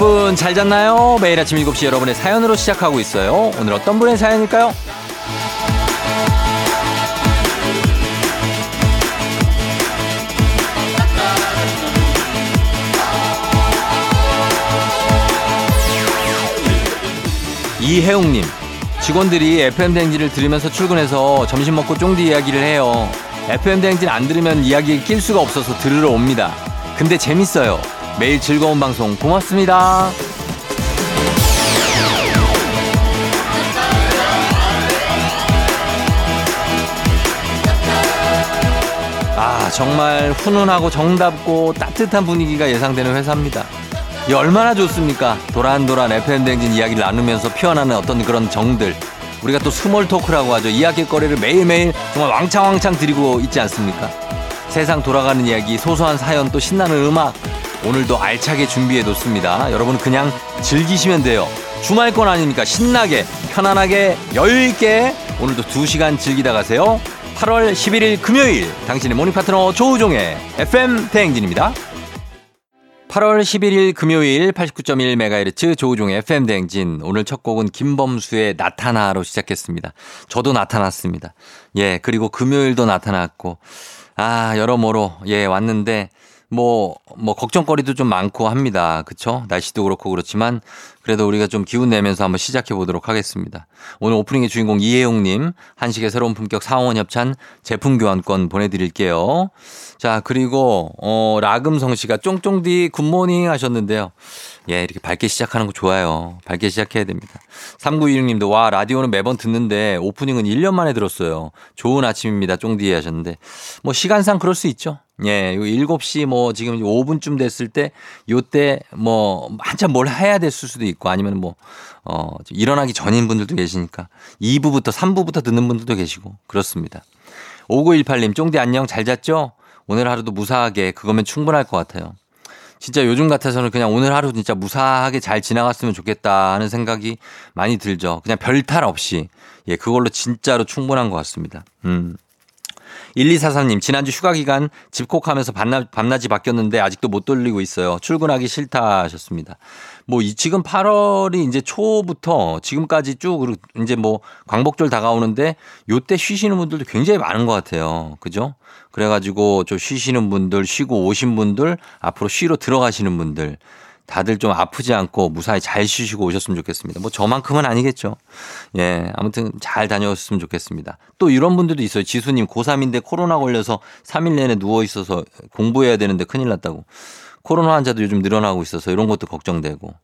여러분 잘 잤나요? 매일 아침 7시 여러분의 사연으로 시작하고 있어요. 오늘 어떤 분의 사연일까요? 이혜웅님, 직원들이 FM대행진을 들으면서 출근해서 점심 먹고 쫑디 이야기를 해요. FM대행진 안 들으면 이야기에 낄 수가 없어서 들으러 옵니다. 근데 재밌어요. 매일 즐거운 방송 고맙습니다. 아, 정말 훈훈하고 정답고 따뜻한 분위기가 예상되는 회사입니다. 이 얼마나 좋습니까? 도란도란 FM대행진 이야기를 나누면서 피어나는 어떤 그런 정들. 우리가 또 small talk라고 하죠. 이야기거리를 매일매일 정말 왕창왕창 드리고 있지 않습니까? 세상 돌아가는 이야기, 소소한 사연, 또 신나는 음악. 오늘도 알차게 준비해 놓습니다. 여러분 그냥 즐기시면 돼요. 주말권 아닙니까? 신나게, 편안하게, 여유있게 오늘도 2시간 즐기다 가세요. 8월 11일 금요일 당신의 모닝 파트너 조우종의 FM 대행진입니다. 8월 11일 금요일 89.1MHz 조우종의 FM 대행진. 오늘 첫 곡은 김범수의 나타나로 시작했습니다. 저도 나타났습니다. 예, 그리고 금요일도 나타났고, 아, 여러모로, 예, 왔는데, 뭐, 뭐, 걱정거리도 좀 많고 합니다. 그쵸? 날씨도 그렇고 그렇지만, 그래도 우리가 좀 기운 내면서 한번 시작해 보도록 하겠습니다. 오늘 오프닝의 주인공 이혜용님, 한식의 새로운 품격 상원 협찬 제품 교환권 보내드릴게요. 자, 그리고, 어, 라금성 씨가 쫑쫑디 굿모닝 하셨는데요. 예, 이렇게 밝게 시작하는 거 좋아요. 밝게 시작해야 됩니다. 3916님도 와, 라디오는 매번 듣는데 오프닝은 1년 만에 들었어요. 좋은 아침입니다. 쫑디 하셨는데. 뭐 시간상 그럴 수 있죠. 예, 요 7시 뭐 지금 5분쯤 됐을 때 요때 뭐 한참 뭘 해야 됐을 수도 있고 아니면 뭐 어, 일어나기 전인 분들도 계시니까 2부부터 3부부터 듣는 분들도 계시고 그렇습니다. 5918님 쫑디 안녕 잘 잤죠? 오늘 하루도 무사하게 그거면 충분할 것 같아요. 진짜 요즘 같아서는 그냥 오늘 하루 진짜 무사하게 잘 지나갔으면 좋겠다 하는 생각이 많이 들죠. 그냥 별탈 없이. 예, 그걸로 진짜로 충분한 것 같습니다. 음. 1243님, 지난주 휴가 기간 집콕하면서 밤낮, 밤낮이 바뀌었는데 아직도 못 돌리고 있어요. 출근하기 싫다 하셨습니다. 뭐, 이 지금 8월이 이제 초부터 지금까지 쭉, 이제 뭐, 광복절 다가오는데 요때 쉬시는 분들도 굉장히 많은 것 같아요. 그죠? 그래가지고 좀 쉬시는 분들, 쉬고 오신 분들, 앞으로 쉬러 들어가시는 분들, 다들 좀 아프지 않고 무사히 잘 쉬시고 오셨으면 좋겠습니다. 뭐 저만큼은 아니겠죠. 예, 아무튼 잘 다녀오셨으면 좋겠습니다. 또 이런 분들도 있어요. 지수님 고3인데 코로나 걸려서 3일 내내 누워 있어서 공부해야 되는데 큰일 났다고. 코로나 환자도 요즘 늘어나고 있어서 이런 것도 걱정되고.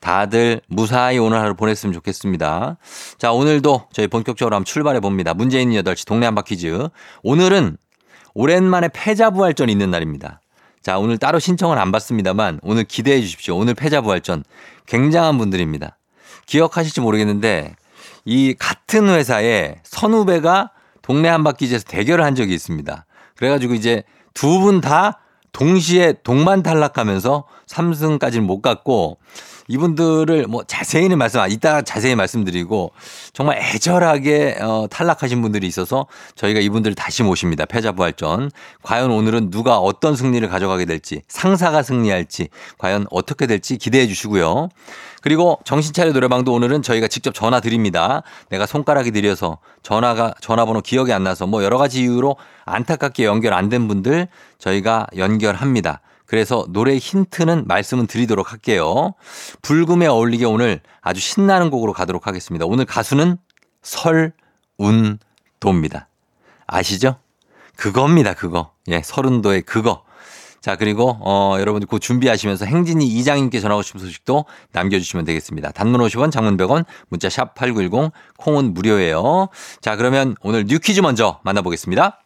다들 무사히 오늘 하루 보냈으면 좋겠습니다. 자, 오늘도 저희 본격적으로 한번 출발해 봅니다. 문재인 8시 동네 한바 퀴즈. 오늘은 오랜만에 패자부활전 있는 날입니다. 자, 오늘 따로 신청을 안 받습니다만 오늘 기대해 주십시오. 오늘 패자부활전 굉장한 분들입니다. 기억하실지 모르겠는데 이 같은 회사에 선후배가 동네 한바퀴즈에서 대결을 한 적이 있습니다. 그래가지고 이제 두 분 다 동시에 동반 탈락하면서 3승까지는 못 갔고 이분들을 뭐 자세히는 말씀, 이따 자세히 말씀드리고 정말 애절하게 어, 탈락하신 분들이 있어서 저희가 이분들을 다시 모십니다. 패자부활전. 과연 오늘은 누가 어떤 승리를 가져가게 될지, 상사가 승리할지, 과연 어떻게 될지 기대해 주시고요. 그리고 정신차려 노래방도 오늘은 저희가 직접 전화 드립니다. 내가 손가락이 느려서 전화가 전화번호 기억이 안 나서 뭐 여러 가지 이유로 안타깝게 연결 안 된 분들 저희가 연결합니다. 그래서 노래 힌트는 말씀은 드리도록 할게요. 불금에 어울리게 오늘 아주 신나는 곡으로 가도록 하겠습니다. 오늘 가수는 설운도입니다. 아시죠? 그겁니다, 그거. 예, 설운도의 그거. 자, 그리고, 어, 여러분들 곧 준비하시면서 행진이 이장님께 전하고 싶은 소식도 남겨주시면 되겠습니다. 단문 50원, 장문 100원, 문자 샵 8910, 콩은 무료예요. 자, 그러면 오늘 뉴 퀴즈 먼저 만나보겠습니다.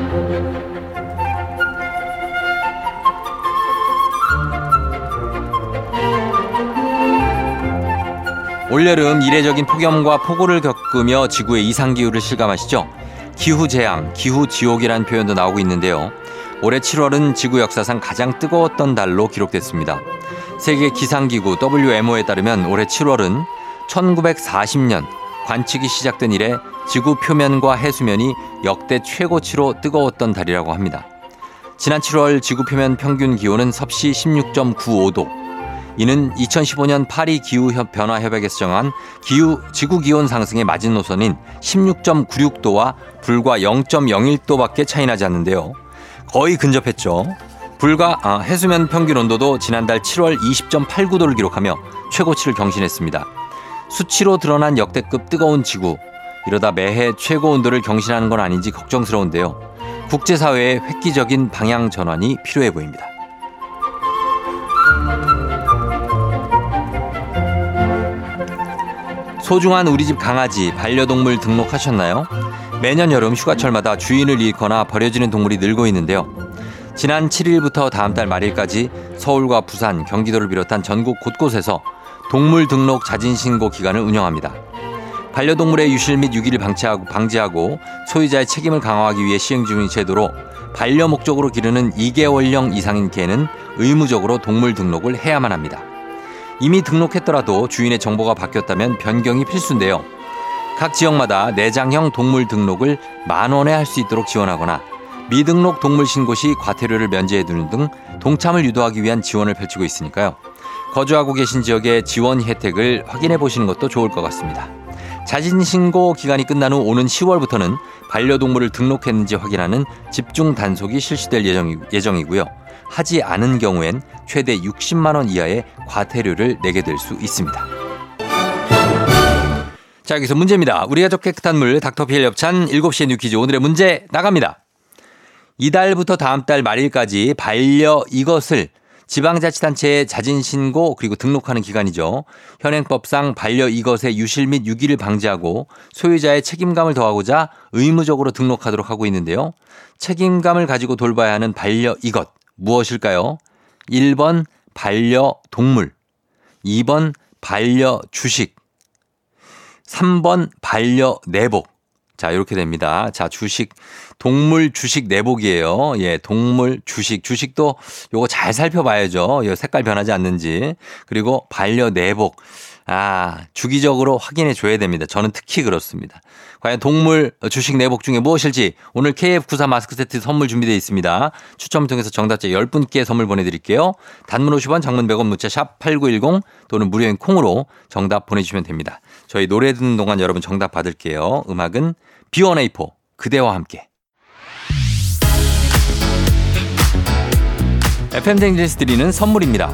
올여름 이례적인 폭염과 폭우를 겪으며 지구의 이상기후를 실감하시죠? 기후재앙, 기후지옥이라는 표현도 나오고 있는데요. 올해 7월은 지구 역사상 가장 뜨거웠던 달로 기록됐습니다. 세계 기상기구 WMO에 따르면 올해 7월은 1940년 관측이 시작된 이래 지구 표면과 해수면이 역대 최고치로 뜨거웠던 달이라고 합니다. 지난 7월 지구 표면 평균 기온은 섭씨 16.95도. 이는 2015년 파리 기후 변화 협약에서 정한 기후 지구 기온 상승의 마지노선인 16.96도와 불과 0.01도밖에 차이 나지 않는데요. 거의 근접했죠. 불과 아, 해수면 평균 온도도 지난달 7월 20.89도를 기록하며 최고치를 경신했습니다. 수치로 드러난 역대급 뜨거운 지구. 이러다 매해 최고 온도를 경신하는 건 아닌지 걱정스러운데요. 국제사회의 획기적인 방향 전환이 필요해 보입니다. 소중한 우리 집 강아지 반려동물 등록하셨나요? 매년 여름 휴가철마다 주인을 잃거나 버려지는 동물이 늘고 있는데요. 지난 7일부터 다음 달 말일까지 서울과 부산, 경기도를 비롯한 전국 곳곳에서 동물 등록 자진 신고 기간을 운영합니다. 반려동물의 유실 및 유기를 방치하고 방지하고 소유자의 책임을 강화하기 위해 시행 중인 제도로 반려 목적으로 기르는 2개월령 이상인 개는 의무적으로 동물 등록을 해야만 합니다. 이미 등록했더라도 주인의 정보가 바뀌었다면 변경이 필수인데요. 각 지역마다 내장형 동물 등록을 만 원에 할 수 있도록 지원하거나 미등록 동물 신고 시 과태료를 면제해 두는 등 동참을 유도하기 위한 지원을 펼치고 있으니까요. 거주하고 계신 지역의 지원 혜택을 확인해 보시는 것도 좋을 것 같습니다. 자진 신고 기간이 끝난 후 오는 10월부터는 반려동물을 등록했는지 확인하는 집중 단속이 실시될 예정이, 고요 하지 않은 경우엔 최대 60만 원 이하의 과태료를 내게 될 수 있습니다. 자, 여기서 문제입니다. 우리 가족 깨끗한 물 닥터피엘 협찬 7시의 뉴퀴즈 오늘의 문제 나갑니다. 이달부터 다음 달 말일까지 반려 이것을 지방자치단체에 자진신고 그리고 등록하는 기간이죠. 현행법상 반려 이것의 유실 및 유기를 방지하고 소유자의 책임감을 더하고자 의무적으로 등록하도록 하고 있는데요. 책임감을 가지고 돌봐야 하는 반려 이것 무엇일까요? 1번 반려동물, 2번 반려주식, 3번 반려내복. 자, 이렇게 됩니다. 자, 주식, 동물 주식 내복이에요. 예, 동물 주식. 주식도 요거 잘 살펴봐야죠. 요 색깔 변하지 않는지. 그리고 반려 내복. 아, 주기적으로 확인해 줘야 됩니다. 저는 특히 그렇습니다. 과연 동물 주식 내복 중에 무엇일지 오늘 KF94 마스크 세트 선물 준비되어 있습니다. 추첨을 통해서 정답자 10분께 선물 보내드릴게요. 단문 50원 장문 100원 문자 샵 8910 또는 무료인 콩으로 정답 보내주시면 됩니다. 저희 노래 듣는 동안 여러분 정답 받을게요. 음악은 B1A4 그대와 함께. FM대행진에서 드리는 선물입니다.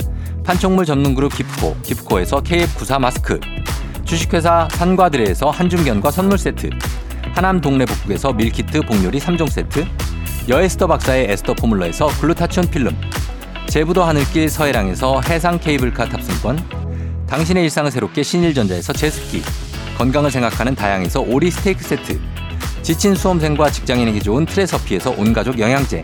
판촉물 전문 그룹 기프코 기프코에서 KF94 마스크 주식회사 산과드레에서 한줌견과 선물 세트 하남 동네 복국에서 밀키트 복요리 3종 세트 여에스터 박사의 에스터 포뮬러에서 글루타치온 필름 제부도 하늘길 서해랑에서 해상 케이블카 탑승권 당신의 일상을 새롭게 신일전자에서 제습기 건강을 생각하는 다양에서 오리 스테이크 세트 지친 수험생과 직장인에게 좋은 트레서피에서 온가족 영양제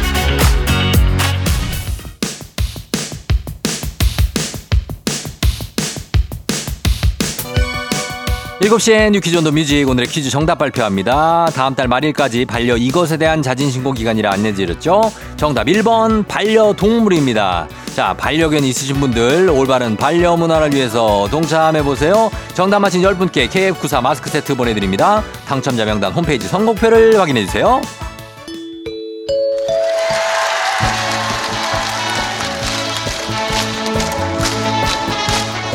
7시엔 뉴 퀴즈 on the music 오늘의 퀴즈 정답 발표합니다. 다음 달 말일까지 반려 이것에 대한 자진 신고 기간이라 안내드렸죠. 정답 1번 반려동물입니다. 자 반려견 있으신 분들 올바른 반려 문화를 위해서 동참해보세요. 정답 맞힌 10분께 KF94 마스크 세트 보내드립니다. 당첨자 명단 홈페이지 선곡표를 확인해주세요.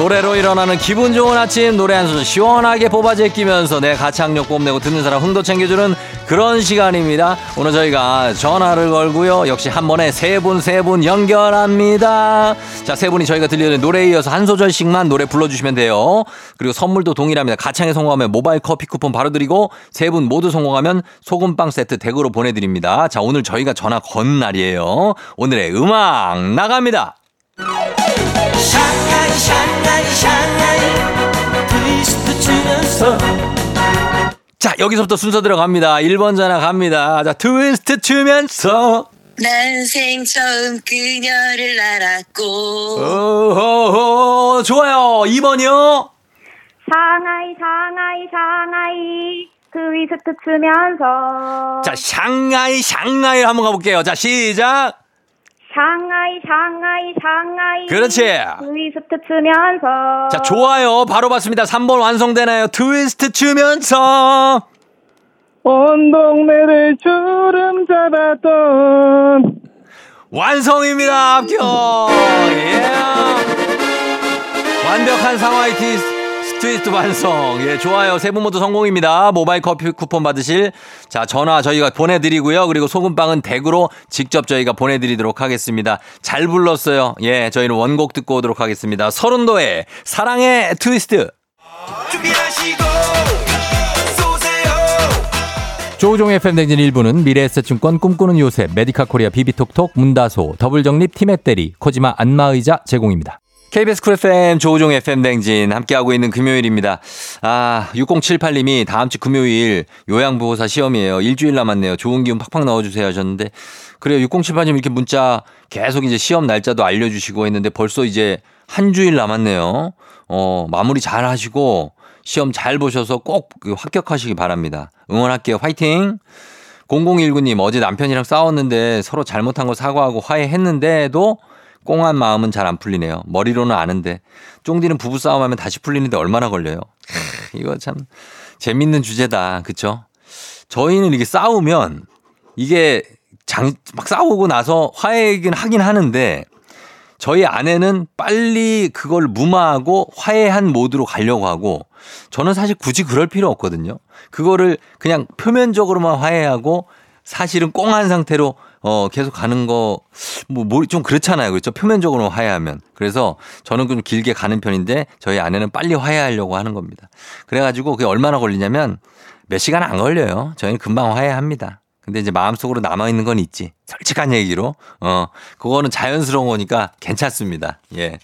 노래로 일어나는 기분 좋은 아침 노래 한 소절 시원하게 뽑아 제 끼면서 내 가창력 뽐내고 듣는 사람 흥도 챙겨주는 그런 시간입니다. 오늘 저희가 전화를 걸고요. 역시 한 번에 세 분 세 분 연결합니다. 자, 세 분이 저희가 들려는 노래에 이어서 한 소절씩만 노래 불러주시면 돼요. 그리고 선물도 동일합니다. 가창에 성공하면 모바일 커피 쿠폰 바로 드리고 세 분 모두 성공하면 소금빵 세트 댁으로 보내드립니다. 자, 오늘 저희가 전화 건 날이에요. 오늘의 음악 나갑니다. 샹하이 샹하이 샹하이 트위스트 추면서 자 여기서부터 순서 들어갑니다. 1번 전화 갑니다. 자 트위스트 추면서. 난생 처음 그녀를 알았고. 오호호 좋아요. 2번이요? 상하이 상하이 상하이. 트위스트 추면서. 자 샹하이 샹하이 한번 가볼게요. 자 시작 상하이 상하이 상하이. 그렇지. 트위스트 추면서. 자 좋아요. 바로 봤습니다. 3번 완성되나요? 트위스트 추면서. 온 동네를 주름 잡았던 완성입니다 합격. 예. 완벽한 상하이 티스 트 위스트 완성. 예, 좋아요. 세 분 모두 성공입니다. 모바일 커피 쿠폰 받으실 자, 전화 저희가 보내드리고요. 그리고 소금빵은 댁으로 직접 저희가 보내드리도록 하겠습니다. 잘 불렀어요. 예, 저희는 원곡 듣고 오도록 하겠습니다. 설운도의 사랑의 트위스트. 준비하시고 조우종의 FM대행진 1부는 미래에셋증권 꿈꾸는 요셉, 메디카 코리아 비비톡톡, 문다소, 더블정립 티맵대리, 코지마 안마의자 제공입니다. KBS 쿨 FM 조우종 FM대행진 함께하고 있는 금요일입니다. 아, 6078님이 다음 주 금요일 요양보호사 시험이에요. 일주일 남았네요. 좋은 기운 팍팍 넣어주세요 하셨는데 그래요. 6078님 이렇게 문자 계속 이제 시험 날짜도 알려주시고 했는데 벌써 이제 한 주일 남았네요. 어, 마무리 잘 하시고 시험 잘 보셔서 꼭그 합격하시기 바랍니다. 응원할게요. 화이팅! 0019님 어제 남편이랑 싸웠는데 서로 잘못한 거 사과하고 화해했는데도 꽁한 마음은 잘 안 풀리네요. 머리로는 아는데 쫑디는 부부 싸움하면 다시 풀리는데 얼마나 걸려요. 이거 참 재밌는 주제다. 그쵸? 저희는 이렇게 싸우면 이게 장, 막 싸우고 나서 화해긴 하긴 하는데 저희 아내는 빨리 그걸 무마하고 화해한 모드로 가려고 하고 저는 사실 굳이 그럴 필요 없거든요. 그거를 그냥 표면적으로만 화해하고 사실은 꽁한 상태로 어, 계속 가는 거, 뭐, 뭐, 좀 그렇잖아요. 그렇죠? 표면적으로 화해하면. 그래서 저는 좀 길게 가는 편인데 저희 아내는 빨리 화해하려고 하는 겁니다. 그래가지고 그게 얼마나 걸리냐면 몇 시간 안 걸려요. 저희는 금방 화해합니다. 근데 이제 마음속으로 남아있는 건 있지. 솔직한 얘기로. 어, 그거는 자연스러운 거니까 괜찮습니다. 예.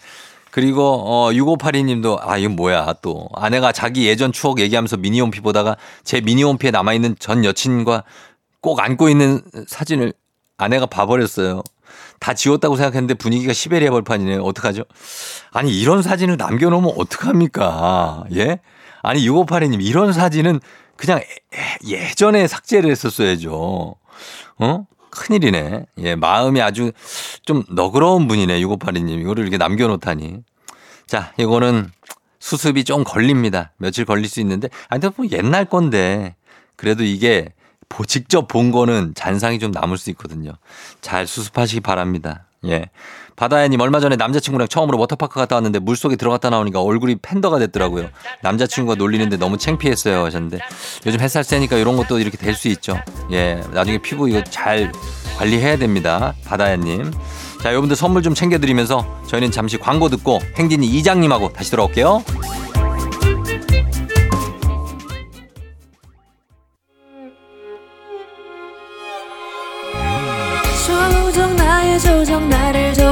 그리고 어 6582님도 아 이건 뭐야 또 아내가 자기 예전 추억 얘기하면서 미니홈피 보다가 제 미니홈피에 남아 있는 전 여친과 꼭 안고 있는 사진을 아내가 봐버렸어요. 다 지웠다고 생각했는데 분위기가 시베리아 벌판이네요. 어떡하죠? 아니 이런 사진을 남겨놓으면 어떡합니까? 예? 아니 6582님 이런 사진은 그냥 예전에 삭제를 했었어야죠. 어? 큰일이네. 예, 마음이 아주 좀 너그러운 분이네. 6582님. 이거를 이렇게 남겨놓다니. 자, 이거는 수습이 좀 걸립니다. 며칠 걸릴 수 있는데. 아니, 뭐 옛날 건데. 그래도 이게 직접 본 거는 잔상이 좀 남을 수 있거든요. 잘 수습하시기 바랍니다. 예. 바다야님 얼마 전에 남자친구랑 처음으로 워터파크 갔다 왔는데 물속에 들어갔다 나오니까 얼굴이 팬더가 됐더라고요. 남자친구가 놀리는데 너무 창피했어요 하셨는데 요즘 햇살 세니까 이런 것도 이렇게 될 수 있죠. 예. 나중에 피부 이거 잘 관리해야 됩니다. 바다야님. 자, 여러분들 선물 좀 챙겨드리면서 저희는 잠시 광고 듣고 행진이 이장님하고 다시 돌아올게요.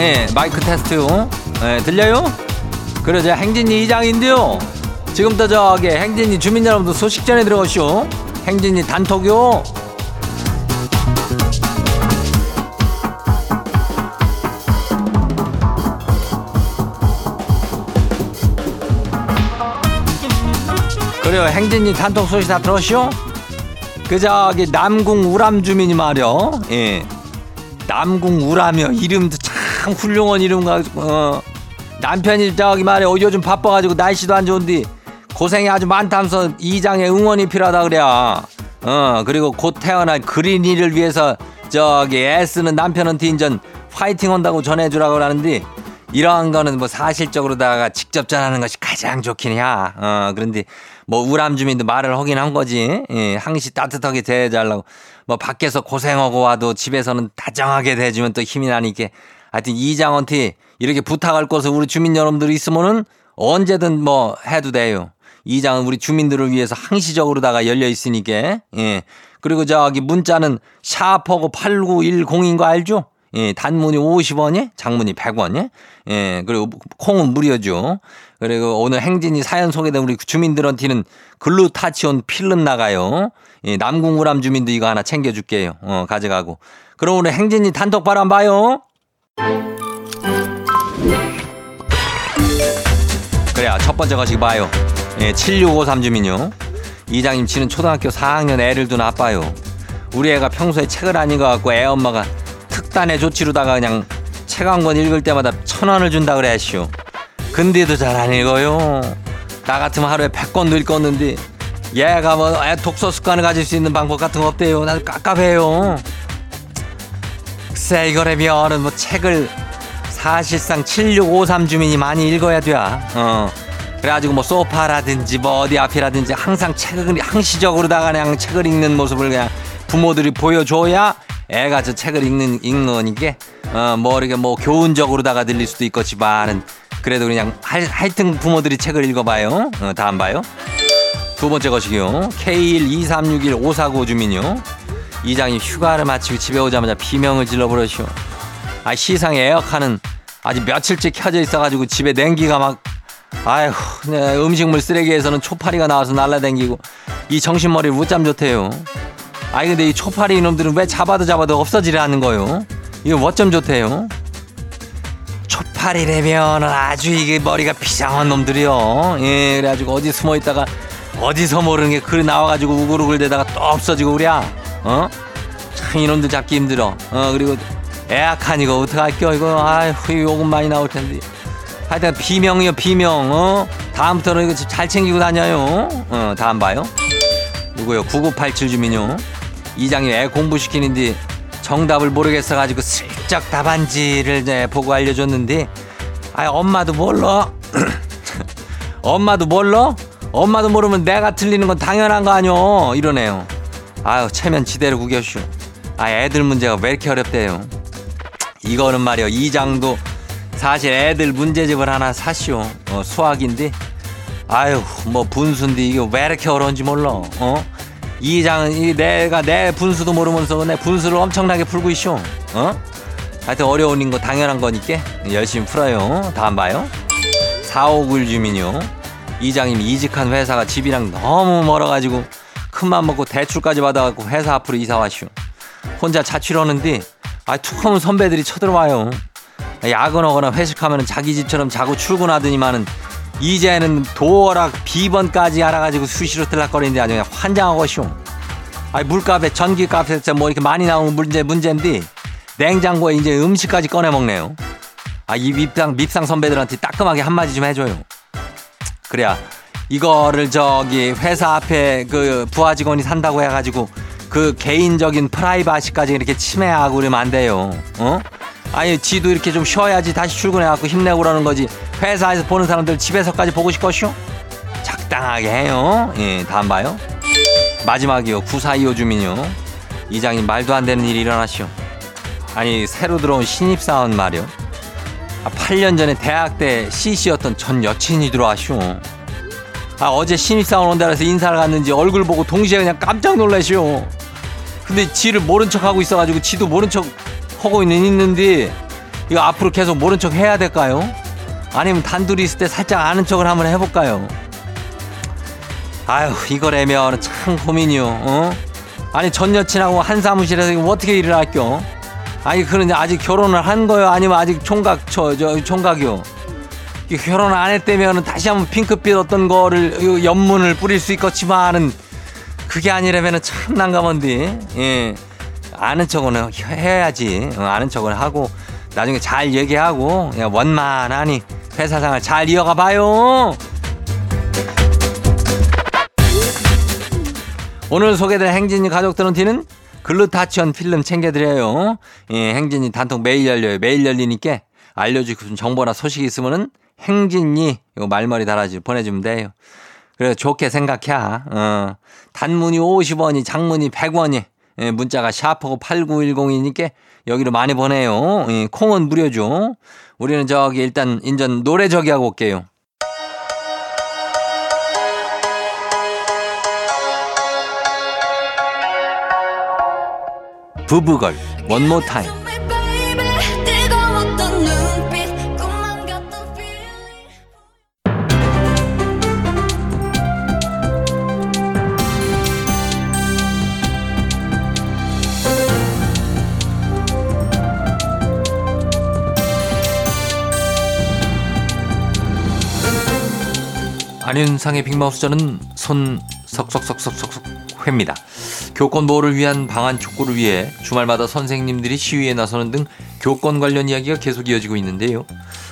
예, 마이크 테스트. 예, 들려요? 그래, 저 행진이 이장인데요. 지금부터 저기 행진이 주민 여러분들 소식 전해 들어오시오. 행진이 단톡요. 그래요, 행진이 단톡 소식 다 들었시오? 그 저기 남궁 우람 주민이 말이요. 예. 남궁 우라며 이름도 참 훌륭한 이름 가지고 어. 남편이 저기 어, 요즘 바빠가지고 날씨도 안 좋은데 고생이 아주 많다면서 이장의 응원이 필요하다 그래야. 어 그리고 곧 태어날 그린이를 위해서 저기 애쓰는 남편한테 인전 파이팅 한다고 전해주라고 하는데 이러한 거는 뭐 사실적으로다가 직접 전하는 것이 가장 좋긴 해야. 어 그런데 뭐 우람 주민도 말을 하긴 한 거지. 예, 항시 따뜻하게 대해달라고. 뭐 밖에서 고생하고 와도 집에서는 다정하게 대해주면 또 힘이 나니까 하여튼 이장한테 이렇게 부탁할 것을 우리 주민 여러분들이 있으면은 언제든 뭐 해도 돼요. 이장은 우리 주민들을 위해서 항시적으로다가 열려 있으니까 예 그리고 저기 문자는 샤프하고 8910인 거 알죠? 예, 단문이 50원이, 장문이 100원이. 예, 그리고 콩은 무료죠. 그리고 오늘 행진이 사연 소개된 우리 주민들한테는 글루타치온 필름 나가요. 예, 남궁우람 주민도 이거 하나 챙겨줄게요. 어, 가져가고. 그럼 오늘 행진이 단톡 바람 봐요. 그래야 첫 번째 거시 봐요. 예, 7653 주민요. 이장님 치는 초등학교 4학년 애를 둔 아빠요. 우리 애가 평소에 책을 안 읽어갖고 애 엄마가 특단의 조치로다가 그냥 책 한 권 읽을 때마다 천 원을 준다 그래야시오. 근데도 잘 안 읽어요. 나 같으면 하루에 100권도 읽었는데 얘가 뭐애 독서 습관을 가질 수 있는 방법 같은 거 없대요. 나도 깝깝해요. 글쎄 이거라면은 뭐 책을 사실상 7653 주민이 많이 읽어야 돼. 어. 그래가지고 뭐 소파라든지 뭐 어디 앞이라든지 항상 책을 항시적으로다가 그냥 책을 읽는 모습을 그냥 부모들이 보여줘야 애가 저 책을 읽는 읽는 거니까 어뭐 이렇게 뭐 교훈적으로다가 들릴 수도 있겠지만은 그래도 그냥 하, 하여튼 부모들이 책을 읽어봐요. 어, 다 안 봐요. 두 번째 것이요. K123615495 주민요. 이장이 휴가를 마치고 집에 오자마자 비명을 질러버렸쇼. 아, 시상에 에어컨은 아직 며칠째 켜져 있어가지고 집에 냉기가 막, 아휴, 네, 음식물 쓰레기에서는 초파리가 나와서 날라댕기고 이 정신머리를 못잠 좋대요. 아니, 근데 이 초파리 이놈들은 왜 잡아도 잡아도 없어지려 하는 거요? 이거 뭐점 좋대요? 초파리라면 아주 이게 머리가 비상한 놈들이요. 예, 그래가지고 어디 숨어 있다가 어디서 모르는 게 그래 나와가지고 우글우글 대다가 또 없어지고 그래. 어? 참 이놈들 잡기 힘들어. 어, 그리고 에악한 이거 어떡할게요 이거. 아휴 요금 많이 나올 텐데. 하여튼 비명이요 비명 어? 다음부터는 이거 잘 챙기고 다녀요. 어 다음 봐요. 누구요? 9987 주민요. 이장님 애 공부시키는데 정답을 모르겠어 가지고 슬쩍 답안지를 이제 보고 알려줬는데 아 엄마도 몰라. 엄마도 몰라? 엄마도 모르면 내가 틀리는 건 당연한 거 아니오? 이러네요 아유 체면 지대로 구겨쇼 아 애들 문제가 왜 이렇게 어렵대요? 이거는 말이요 이장도 사실 애들 문제집을 하나 사시오. 어, 수학인데? 아유 뭐 분수인데 이게 왜 이렇게 어려운지 몰라. 어? 이장은 이 내가 내 분수도 모르면서 내 분수를 엄청나게 풀고 있쇼. 어? 하여튼 어려운 거 당연한 거니까 열심히 풀어요. 다음 봐요. 459 주민요. 이장님 이직한 회사가 집이랑 너무 멀어가지고 큰맘 먹고 대출까지 받아갖고 회사 앞으로 이사 왔쇼 혼자 자취하는데 아, 툭 하면 선배들이 쳐들어와요. 야근하거나 회식하면 자기 집처럼 자고 출근하더니만은 이제는 도어락 비번까지 알아가지고 수시로 들락거리는데 아주 그냥 환장하고 쇼. 아, 물값에 전기값에 뭐 이렇게 많이 나오는 문제 문제인데 냉장고에 이제 음식까지 꺼내 먹네요. 아, 이 밉상 밉상 선배들한테 따끔하게 한마디 좀 해줘요. 그래야 이거를 저기 회사 앞에 그 부하 직원이 산다고 해가지고 그 개인적인 프라이바시까지 이렇게 침해하고 그러면 안 돼요. 어? 아니 지도 이렇게 좀 쉬어야지 다시 출근해갖고 힘내고 그러는 거지. 회사에서 보는 사람들 집에서까지 보고 싶겠쇼? 적당하게 해요. 예, 다음 봐요. 마지막이요. 9425 주민요. 이장님 말도 안 되는 일이 일어나시오. 아니 새로 들어온 신입사원 말이오. 아, 8년 전에 대학 때 CC였던 전 여친이 들어와시오. 아 어제 신입사원 온다 그래서 인사를 갔는지 얼굴 보고 동시에 그냥 깜짝 놀라시오. 근데 지를 모른 척 하고 있어가지고 지도 모른 척 하고 있는 있는데 이거 앞으로 계속 모른 척 해야 될까요? 아니면 단둘이 있을 때 살짝 아는 척을 한번 해볼까요? 아유 이거라면 참 고민이요. 어? 아니 전 여친하고 한 사무실에서 이거 어떻게 일을 할겨? 아니 그런데 아직 결혼을 한 거요? 아니면 아직 총각 저 저 총각이요? 이 결혼 안 했다면 다시 한번 핑크빛 어떤 거를 요 연문을 뿌릴 수 있겠지만은 그게 아니라면은 참 난감한데 예 아는 척은 해야지 어, 아는 척은 하고 나중에 잘 얘기하고 그냥 원만하니 회사 생활 잘 이어가 봐요. 오늘 소개될 행진이 가족들은 티는 글루타치온 필름 챙겨드려요. 예, 행진이 단톡 매일 열려요. 매일 열리니까 알려주고 싶은 정보나 소식이 있으면은 행진이 이거 말머리 달아주 보내주면 돼요. 그래 좋게 생각해. 어. 단문이 50원이 장문이 100원이 예, 문자가 샤프고 8910이니까 여기로 많이 보내요. 예, 콩은 무료죠. 우리는 저기 일단 인전 노래 저기 하고 올게요. 부부걸 원모 타임. 안윤상의 빅마우스 저는 손 석석석석석 회입니다. 교권 보호를 위한 방안 촉구를 위해 주말마다 선생님들이 시위에 나서는 등 교권 관련 이야기가 계속 이어지고 있는데요.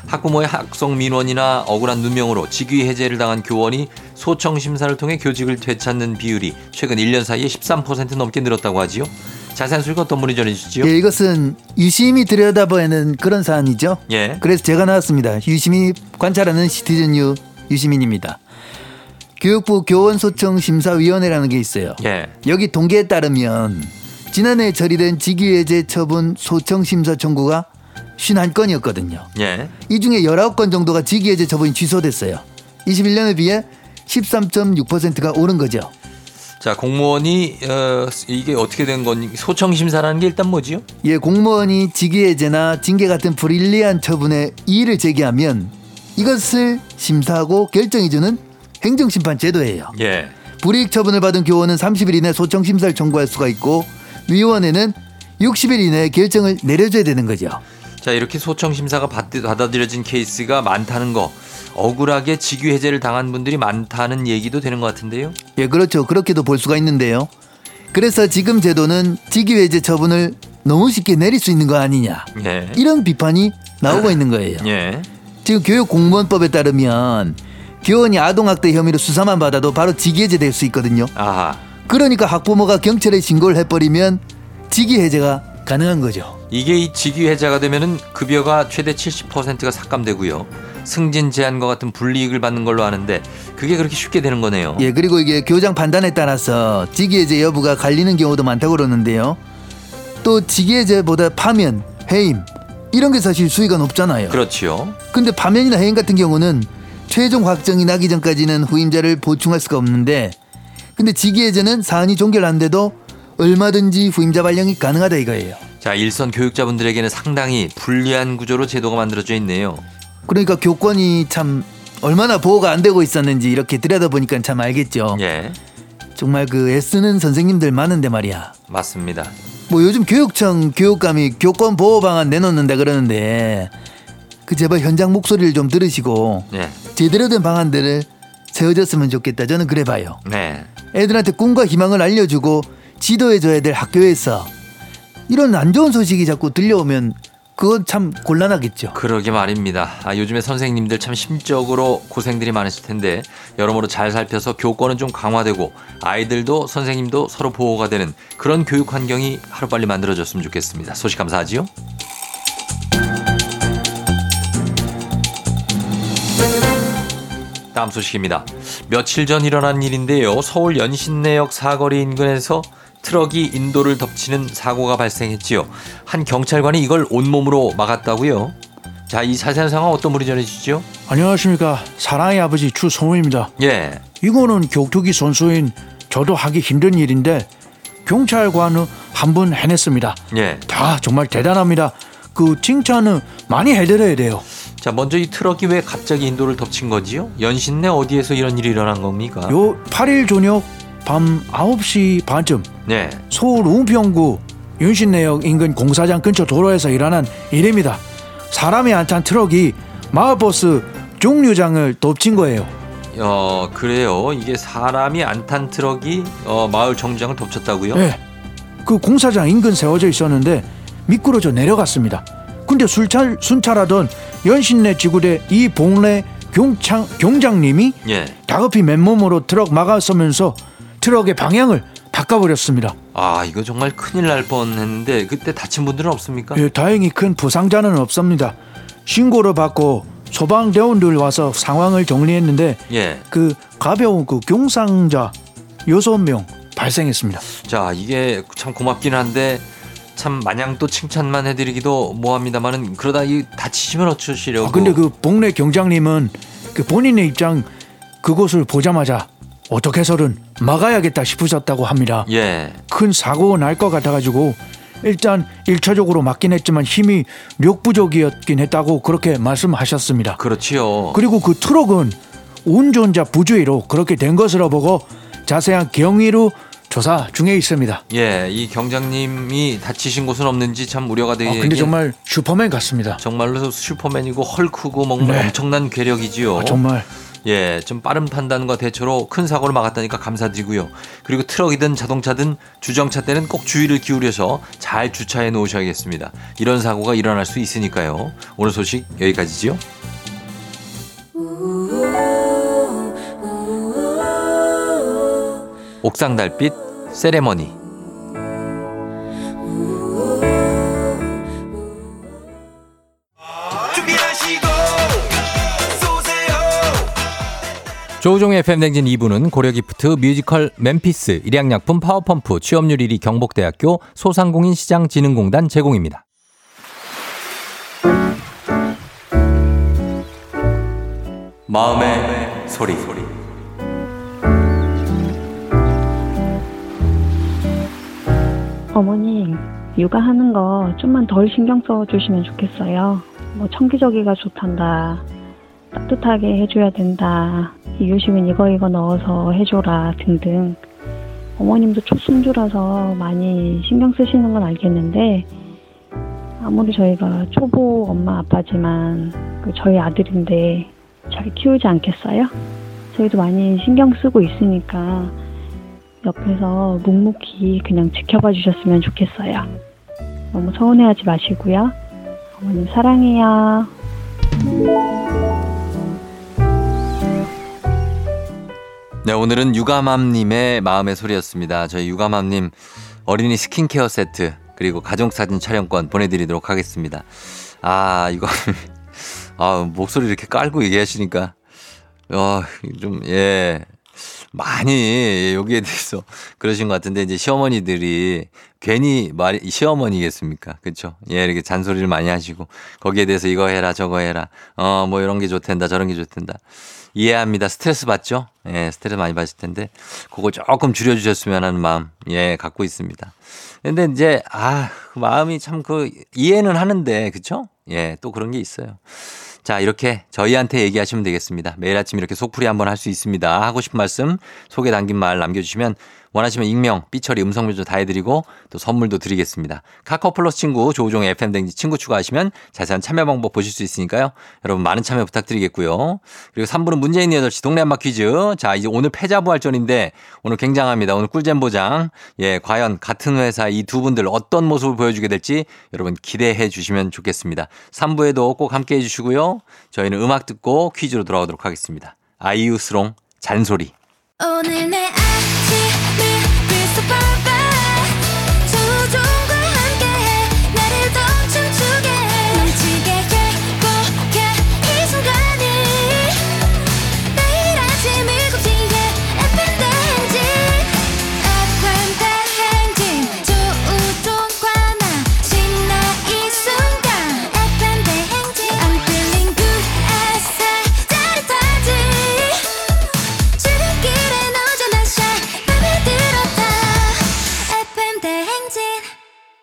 학부모의 학성 민원이나 억울한 누명으로 직위 해제를 당한 교원이 소청 심사를 통해 교직을 되찾는 비율이 최근 1년 사이에 13% 넘게 늘었다고 하지요. 자세한 소식 어떤 분이 전해주시지요? 예, 이것은 유심히 들여다보는 그런 사안이죠. 예. 그래서 제가 나왔습니다. 유심히 관찰하는 시티즌 유 유시민입니다. 교육부 교원소청 심사위원회라는 게 있어요. 예. 여기 통계에 따르면 지난해 처리된 직위해제 처분 소청 심사 청구가 51건이었거든요. 예. 이 중에 19건 정도가 직위해제 처분이 취소됐어요. 21년에 비해 13.6%가 오른 거죠. 자 공무원이 어, 이게 어떻게 된 건 소청 심사라는 게 일단 뭐지요? 예, 공무원이 직위해제나 징계 같은 불일리한 처분에 이의를 제기하면 이것을 심사하고 결정해주는 행정심판 제도예요. 예. 불이익 처분을 받은 교원은 30일 이내 소청 심사를 청구할 수가 있고 위원회는 60일 이내에 결정을 내려줘야 되는 거죠. 자 이렇게 소청 심사가 받- 받아들여진 케이스가 많다는 거 억울하게 직위 해제를 당한 분들이 많다는 얘기도 되는 것 같은데요. 예, 그렇죠. 그렇게도 볼 수가 있는데요. 그래서 지금 제도는 직위 해제 처분을 너무 쉽게 내릴 수 있는 거 아니냐. 예. 이런 비판이 나오고 있는 거예요. 예. 지금 교육 공무원법에 따르면 교원이 아동학대 혐의로 수사만 받아도 바로 직위해제 될 수 있거든요. 아하. 그러니까 학부모가 경찰에 신고를 해버리면 직위해제가 가능한 거죠. 이게 이 직위 해제가 되면은 급여가 최대 70%가 삭감되고요. 승진 제한과 같은 불이익을 받는 걸로 아는데 그게 그렇게 쉽게 되는 거네요. 예, 그리고 이게 교장 판단에 따라서 직위해제 여부가 갈리는 경우도 많다고 그러는데요. 또 직위해제보다 파면, 해임 이런 게 사실 수위가 높잖아요. 그렇지요. 근데 파면이나 해임 같은 경우는 최종 확정이 나기 전까지는 후임자를 보충할 수가 없는데 근데 직위해제는 사안이 종결한데도 얼마든지 후임자 발령이 가능하다 이거예요. 자 일선 교육자분들에게는 상당히 불리한 구조로 제도가 만들어져 있네요. 그러니까 교권이 참 얼마나 보호가 안 되고 있었는지 이렇게 들여다보니까 참 알겠죠. 예. 정말 그 애쓰는 선생님들 많은데 말이야. 맞습니다. 뭐 요즘 교육청 교육감이 교권 보호 방안 내놓는다 그러는데 그 제발 현장 목소리를 좀 들으시고 예. 제대로 된 방안들을 세워졌으면 좋겠다. 저는 그래 봐요. 네. 애들한테 꿈과 희망을 알려주고 지도해줘야 될 학교에서 이런 안 좋은 소식이 자꾸 들려오면 그건 참 곤란하겠죠. 그러게 말입니다. 아, 요즘에 선생님들 참 심적으로 고생들이 많으실 텐데 여러모로 잘 살펴서 교권은 좀 강화되고 아이들도 선생님도 서로 보호가 되는 그런 교육 환경이 하루빨리 만들어졌으면 좋겠습니다. 소식 감사하지요. 다음 소식입니다. 며칠 전 일어난 일인데요. 서울 연신내역 사거리 인근에서 트럭이 인도를 덮치는 사고가 발생했지요. 한 경찰관이 이걸 온몸으로 막았다고요. 자, 이 자세한 상황 어떤 분이 전해주시죠? 안녕하십니까 사랑의 아버지 추성훈입니다 예, 이거는 격투기 선수인 저도 하기 힘든 일인데 경찰관은 한 분 해냈습니다 예. 다 정말 대단합니다 그 칭찬은 많이 해드려야 돼요 자, 먼저 이 트럭이 왜 갑자기 인도를 덮친 거지요? 연신내 어디에서 이런 일이 일어난 겁니까? 요 8일 저녁 밤 9시 반쯤 네, 서울 은평구 연신내역 인근 공사장 근처 도로에서 일어난 일입니다 사람이 안 탄 트럭이 마을버스 정류장을 덮친 거예요 어, 그래요. 이게 사람이 안 탄 트럭이 어, 마을 정류장을 덮쳤다고요? 네. 그 공사장 인근 세워져 있었는데 미끄러져 내려갔습니다. 근데 순차, 순찰하던 연신내 지구대 이봉래 경창, 경장님이 예. 다급히 맨몸으로 트럭 막아서면서 트럭의 방향을 바꿔버렸습니다. 아, 이거 정말 큰일 날 뻔했는데 그때 다친 분들은 없습니까? 예, 다행히 큰 부상자는 없습니다. 신고를 받고 소방대원들 와서 상황을 정리했는데 예. 그 가벼운 그 경상자 여섯 명 발생했습니다. 자, 이게 참 고맙긴 한데 참 마냥 또 칭찬만 해드리기도 뭐합니다만은 그러다 이 다치시면 어쩌시려고? 아, 근데 그 복래 경장님은 그 본인의 입장 그곳을 보자마자 어떻게 해서든 막아야겠다 싶으셨다고 합니다. 예. 큰 사고가 날것 같아가지고 일단 일차적으로 막긴 했지만 힘이 역부족이었긴 했다고 그렇게 말씀하셨습니다. 그렇지요. 그리고 그 트럭은 운전자 부주의로 그렇게 된 것으로 보고 자세한 경위로 조사 중에 있습니다. 예, 이 경장님이 다치신 곳은 없는지 참 우려가 아, 되게. 근데 정말 슈퍼맨 같습니다. 정말로 슈퍼맨이고 헐크고 뭔가 네. 엄청난 괴력이지요. 아, 정말 예, 좀 빠른 판단과 대처로 큰 사고를 막았다니까 감사드리고요. 그리고 트럭이든 자동차든 주정차 때는 꼭 주의를 기울여서 잘 주차해 놓으셔야겠습니다. 이런 사고가 일어날 수 있으니까요. 오늘 소식 여기까지지요. 옥상 달빛 세레머니. 조우종의 FM대행진 2부는 고려기프트 뮤지컬 맨피스 일양약품 파워펌프 취업률 1위 경복대학교 소상공인 시장진흥공단 제공입니다. 마음의 소리 어머니, 육아하는 거 좀만 덜 신경 써 주시면 좋겠어요. 뭐 청기저기가 좋단다. 따뜻하게 해줘야 된다. 이유식은 이거 이거 넣어서 해줘라 등등. 어머님도 초순주라서 많이 신경 쓰시는 건 알겠는데 아무리 저희가 초보 엄마 아빠지만 그 저희 아들인데 잘 키우지 않겠어요? 저희도 많이 신경 쓰고 있으니까 옆에서 묵묵히 그냥 지켜봐 주셨으면 좋겠어요. 너무 서운해하지 마시고요. 어머님 사랑해요. 네, 오늘은 유가맘님의 마음의 소리였습니다. 저희 유가맘님 어린이 스킨케어 세트 그리고 가족사진 촬영권 보내드리도록 하겠습니다. 아, 이거 아, 목소리 이렇게 깔고 얘기하시니까 어, 좀 예. 많이 여기에 대해서 그러신 것 같은데 이제 시어머니들이 괜히 말 시어머니겠습니까? 그렇죠? 예, 이렇게 잔소리를 많이 하시고 거기에 대해서 이거 해라 저거 해라 어 뭐 이런 게 좋단다 저런 게 좋단다 이해합니다. 스트레스 받죠? 예, 스트레스 많이 받을 텐데 그거 조금 줄여 주셨으면 하는 마음 예 갖고 있습니다. 근데 이제 아 마음이 참 그 이해는 하는데 그렇죠? 예, 또 그런 게 있어요. 자, 이렇게 저희한테 얘기하시면 되겠습니다. 매일 아침 이렇게 속풀이 한번 할 수 있습니다. 하고 싶은 말씀, 소개 담긴 말 남겨주시면 원하시면 익명, 삐처리, 음성묘조 다 해드리고 또 선물도 드리겠습니다. 카카오 플러스 친구, 조우종의 FM댕지 친구 추가하시면 자세한 참여 방법 보실 수 있으니까요. 여러분 많은 참여 부탁드리겠고요. 그리고 3부는 문재인 8시 동네 한바 퀴즈. 자, 이제 오늘 패자부활전인데 오늘 굉장합니다. 오늘 꿀잼 보장. 예, 과연 같은 회사 이 두 분들 어떤 모습을 보여주게 될지 여러분 기대해 주시면 좋겠습니다. 3부에도 꼭 함께 해 주시고요. 저희는 음악 듣고 퀴즈로 돌아오도록 하겠습니다. 아이유스롱 잔소리. 오늘 내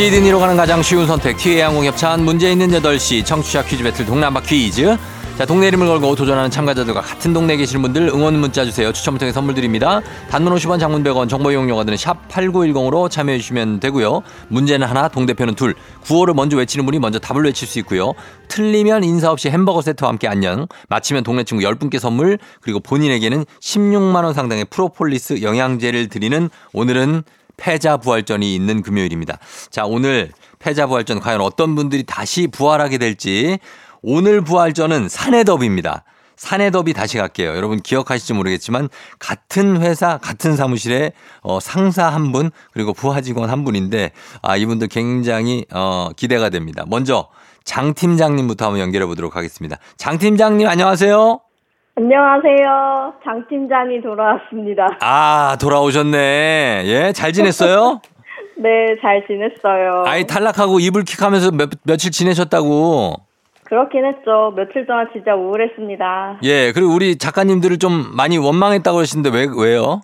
시드니로 가는 가장 쉬운 선택 티웨이 항공 협찬 문제 있는 8시 청취자 퀴즈 배틀 한바퀴즈. 자 동네 이름을 걸고 도전하는 참가자들과 같은 동네에 계시는 분들 응원 문자 주세요. 추첨을 통해 선물 드립니다. 단문 50원 장문 100원 정보 이용료가 드는 샵 8910으로 참여해 주시면 되고요. 문제는 하나 동대표는 둘. 구호를 먼저 외치는 분이 먼저 답을 외칠 수 있고요. 틀리면 인사 없이 햄버거 세트와 함께 안녕. 맞히면 동네 친구 10분께 선물. 그리고 본인에게는 16만 원 상당의 프로폴리스 영양제를 드리는 오늘은 패자 부활전이 있는 금요일입니다. 자, 오늘 패자 부활전 과연 어떤 분들이 다시 부활하게 될지 오늘 부활전은 사내더비입니다. 사내더비 다시 갈게요. 여러분 기억하실지 모르겠지만 같은 회사 같은 사무실에 어, 상사 한 분 그리고 부하 직원 한 분인데 아 이분들 굉장히 어, 기대가 됩니다. 먼저 장 팀장님부터 한번 연결해 보도록 하겠습니다. 장 팀장님 안녕하세요. 안녕하세요. 장 팀장이 돌아왔습니다. 아 돌아오셨네. 예, 잘 지냈어요? 네, 잘 지냈어요. 아이 탈락하고 이불킥 하면서 몇, 며칠 지내셨다고. 그렇긴 했죠. 며칠 동안 진짜 우울했습니다. 예, 그리고 우리 작가님들을 좀 많이 원망했다고 그러시는데 왜 왜요?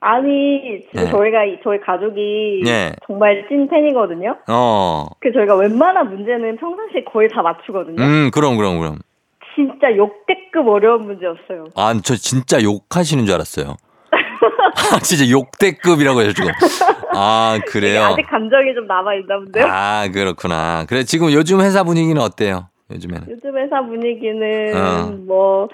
아니, 지금 네. 저희가, 이- 저희 가족이 예. 정말 찐 팬이거든요. 어. 그 저희가 웬만한 문제는 평상시에 거의 다 맞추거든요. 음, 그럼 그럼 그럼. 진짜 역대급 어려운 문제였어요. 아, 저 진짜 욕하시는 줄 알았어요. 아, 진짜 욕대급이라고 해요, 지금. 아, 그래요? 아직 감정이 좀 남아있나 본데요. 아, 그렇구나. 그래, 지금 요즘 회사 분위기는 어때요? 요즘에는. 요즘 회사 분위기는 어. 뭐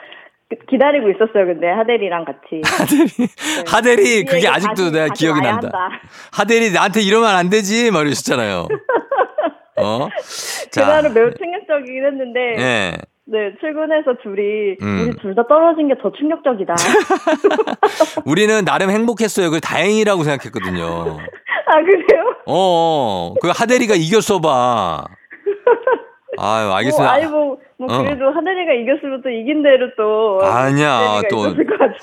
기- 기다리고 있었어요. 근데 하델이랑 같이. 하대리, 하대리, 그게 우리에게 아직도 다시- 내가 다시 기억이 난다. 한다. 하대리, 나한테 이러면 안 되지? 막 이러셨잖아요. 어? 그날은 매우 충격적이긴 했는데 예. 네 출근해서 둘이 음. 우리 둘 다 떨어진 게 더 충격적이다. 우리는 나름 행복했어요. 그 다행이라고 생각했거든요. 아 그래요? 어, 그 하대리가 이겼어 봐. 아유, 뭐, 알겠습니다. 아니 뭐, 뭐 어. 그래도 하늘이가 이겼으면 또 이긴 대로 또 아니야, 또.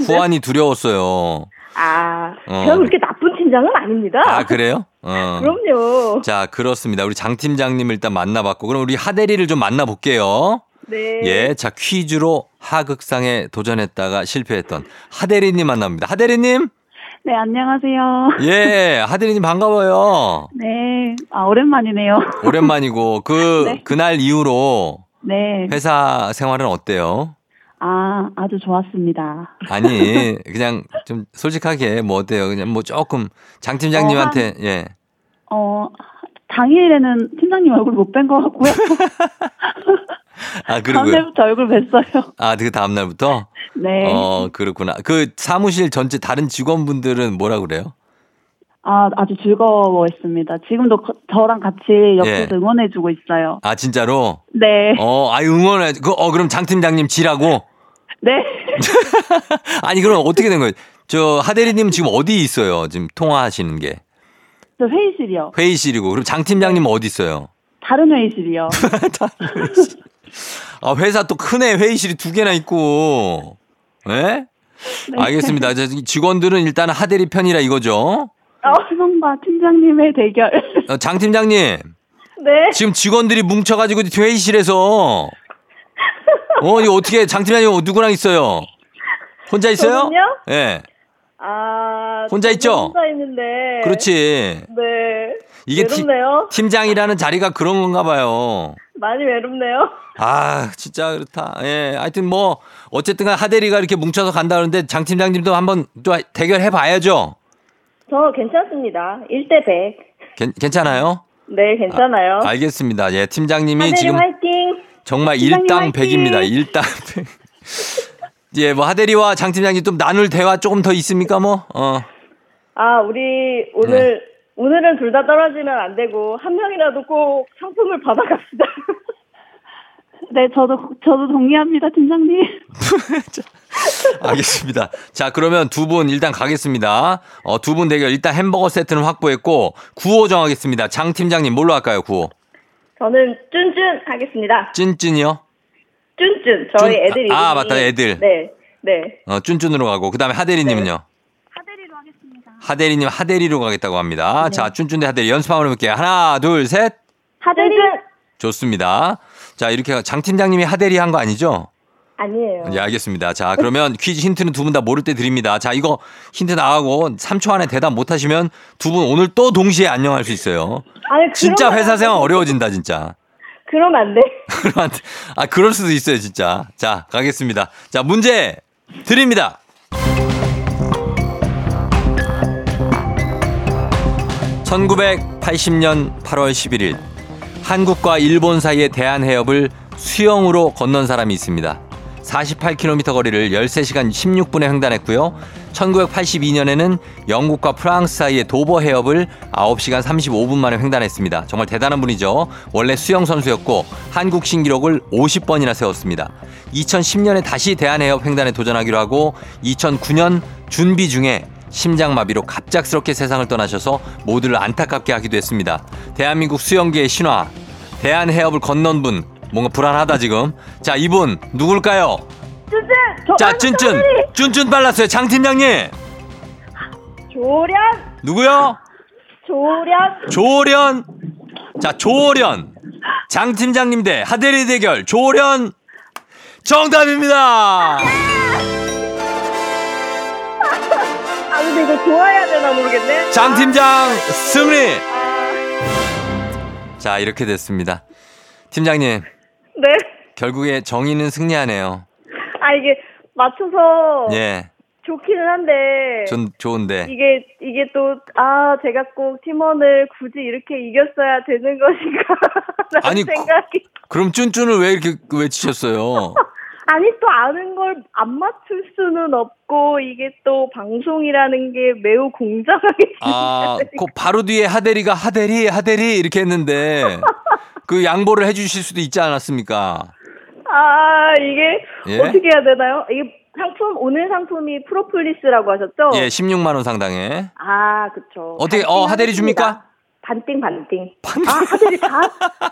후환이 두려웠어요. 아 어. 제가 그렇게 나쁜 팀장은 아닙니다. 아, 그래요? 어. 그럼요. 자, 그렇습니다. 우리 장 팀장님을 일단 만나봤고, 그럼 우리 하대리를 좀 만나볼게요. 네. 예, 자, 퀴즈로 하극상에 도전했다가 실패했던 하대리님 만납니다. 하대리님? 네, 안녕하세요. 예, 하대리님 반가워요. 네, 아, 오랜만이네요. 오랜만이고, 그, 네. 그날 이후로 네, 회사 생활은 어때요? 아, 아주 좋았습니다. 아니, 그냥 좀 솔직하게 뭐 어때요? 그냥 뭐 조금 장 팀장님한테, 예. 어, 당일에는 팀장님 얼굴 못 뵌 것 같고요. 아, 그리고요. 다음날부터 얼굴 뵀어요. 아, 그 다음날부터? 네. 어, 그렇구나. 그 사무실 전체 다른 직원분들은 뭐라 그래요? 아, 아주 즐거워했습니다. 지금도 거- 저랑 같이 옆에서 예. 응원해주고 있어요. 아, 진짜로? 네. 어, 아이, 응원해. 그, 어, 그럼 장 팀장님 지라고? 네. 아니, 그럼 어떻게 된 거예요? 저, 하대리님 지금 어디 있어요? 지금 통화하시는 게. 저 회의실이요. 회의실이고. 그럼 장 팀장님은 어디 있어요? 다른 회의실이요. 아, 회사 또 크네. 회의실이 두 개나 있고. 예? 알겠습니다. 저 직원들은 일단 하대리 편이라 이거죠. 팀원과 팀장님의 대결. 어, 장 팀장님, 네. 지금 직원들이 뭉쳐가지고 회의실에서 어, 이거 어떻게 장 팀장님 누구랑 있어요? 혼자 있어요? 예. 아 혼자 있죠? 혼자 있는데. 그렇지. 네. 이게 팀, 외롭네요. 팀장이라는 자리가 그런 건가 봐요. 많이 외롭네요. 아, 진짜 그렇다. 예. 하여튼 뭐, 어쨌든 간 하대리가 이렇게 뭉쳐서 간다 그러는데 장 팀장님도 한번 또 대결해 봐야죠. 저 괜찮습니다. 1대 100. 괜, 괜찮아요? 네, 괜찮아요. 아, 알겠습니다. 예, 팀장님이 지금 화이팅! 정말 일당 화이팅! 백입니다. 일당 백. 예, 뭐 하대리와 장 팀장님 좀 나눌 대화 조금 더 있습니까, 뭐? 어. 아, 우리 오늘, 오늘은 둘 다 떨어지면 안 되고, 한 명이라도 꼭 상품을 받아갑시다. 네, 저도, 저도 동의합니다, 팀장님. 알겠습니다. 자, 그러면 두 분 일단 가겠습니다. 어, 두 분 대결 일단 햄버거 세트는 확보했고 구호 정하겠습니다. 장 팀장님 뭘로 할까요, 구호? 저는 쭌쭌 하겠습니다. 찐찐이요? 쭌쭌. 저희 쭌- 애들 이름이. 아, 맞다, 애들. 네. 네. 어, 쭌쭌으로 가고 그다음에 하대리 님은요? 하대리로 하대리님 하대리로 가겠다고 합니다. 네. 자, 쭌쭌 대 하대리 연습 한번 해볼게요. 하나, 둘, 셋. 하대리. 좋습니다. 자, 이렇게 장 팀장님이 하대리 한 거 아니죠? 아니에요. 네, 알겠습니다. 자, 그러면 퀴즈 힌트는 두 분 다 모를 때 드립니다. 자, 이거 힌트 나가고 3초 안에 대답 못 하시면 두 분 오늘 또 동시에 안녕할 수 있어요. 아니, 진짜 회사 안 생활 돼. 어려워진다, 진짜. 그러면 안 돼. 그러면 안 돼. 아, 그럴 수도 있어요, 진짜. 자, 가겠습니다. 자, 문제 드립니다. (1980년 8월 11일) 한국과 일본 사이의 대한 해협을 수영으로 건넌 사람이 있습니다. 48km 거리를 13시간 16분에 횡단했고요. 1982년에는 영국과 프랑스 사이의 도버 해협을 9시간 35분 만에 횡단했습니다. 정말 대단한 분이죠. 원래 수영 선수였고 한국 신기록을 50번이나 세웠습니다. 2010년에 다시 대한해협 횡단에 도전하기로 하고 2009년 준비 중에 심장마비로 갑작스럽게 세상을 떠나셔서 모두를 안타깝게 하기도 했습니다. 대한민국 수영계의 신화 대한해협을 건넌 분 뭔가 불안하다 지금. 자 이분 누굴까요? 쭌쭌. 저, 자 쭌쭌. 쭌쭌 빨랐어요 장 팀장님 조련. 누구요? 조련. 조련 자 조련 장 팀장님 대 하대리 대결 조련 정답입니다. 근데 이거 좋아해야 되나 모르겠네. 장 팀장 승리. 아, 자 이렇게 됐습니다. 팀장님 네. 결국에 정의는 승리하네요. 아, 이게 맞춰서 예, 좋기는 한데. 전 좋은데. 이게 이게 또 아 제가 꼭 팀원을 굳이 이렇게 이겼어야 되는 것인가 라는 아니, 그- 생각이 그럼 쭌쭌을 왜 이렇게 외치셨어요? 아니 또 아는 걸 안 맞출 수는 없고 이게 또 방송이라는 게 매우 공정하게 아, 진행돼야 되니까. 그 바로 뒤에 하대리가 하대리 하대리 이렇게 했는데 그 양보를 해주실 수도 있지 않았습니까? 아 이게 예? 어떻게 해야 되나요? 이게 상품 오늘 상품이 프로폴리스라고 하셨죠? 예, 16만 원 상당의. 아 그쵸. 어떻게 어 하대리 줍니까? 반띵 반띵. 아 하대리 다.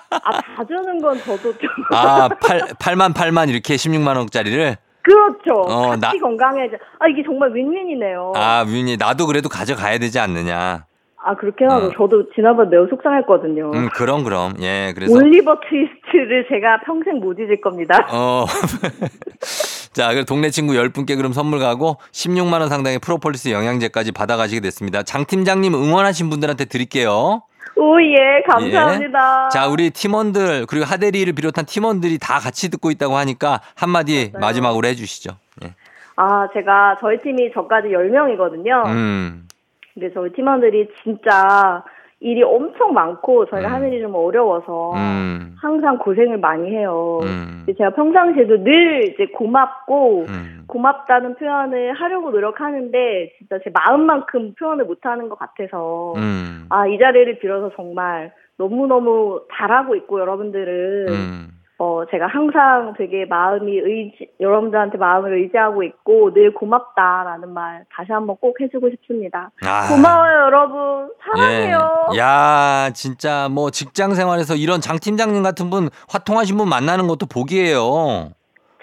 아다 주는 건 저도 좀. 아, 8 8만 8만 이렇게 16만 원짜리를 그렇죠. 어, 같이 나- 건강해져. 아 이게 정말 윈윈이네요. 아, 윤이 나도 그래도 가져가야 되지 않느냐. 아 그렇긴 하죠. 어. 저도 지난번 매우 속상했거든요. 음, 그럼 그럼. 예, 그래서 올리버 트위스트를 제가 평생 못 잊을 겁니다. 어. 자, 그럼 동네 친구 10분께 그럼 선물 가고 16만 원 상당의 프로폴리스 영양제까지 받아 가시게 됐습니다. 장 팀장님 응원하신 분들한테 드릴게요. 오예 감사합니다. 예. 자, 우리 팀원들 그리고 하대리를 비롯한 팀원들이 다 같이 듣고 있다고 하니까 한마디 맞아요. 마지막으로 해주시죠. 예. 아 제가 저희 팀이 저까지 10명이거든요. 음, 근데 저희 팀원들이 진짜 일이 엄청 많고 저희가 음. 하는 일이 좀 어려워서 음, 항상 고생을 많이 해요. 음, 제가 평상시에도 늘 이제 고맙고 음. 고맙다는 표현을 하려고 노력하는데 진짜 제 마음만큼 표현을 못하는 것 같아서 음, 아이 자리를 빌어서 정말 너무 너무 잘하고 있고 여러분들은 음. 어 제가 항상 되게 마음이 의지 여러분들한테 마음을 의지하고 있고 늘 고맙다라는 말 다시 한번 꼭 해주고 싶습니다. 아. 고마워요 여러분 사랑해요. 예. 야, 진짜 뭐 직장 생활에서 이런 장 팀장님 같은 분 화통하신 분 만나는 것도 복이에요.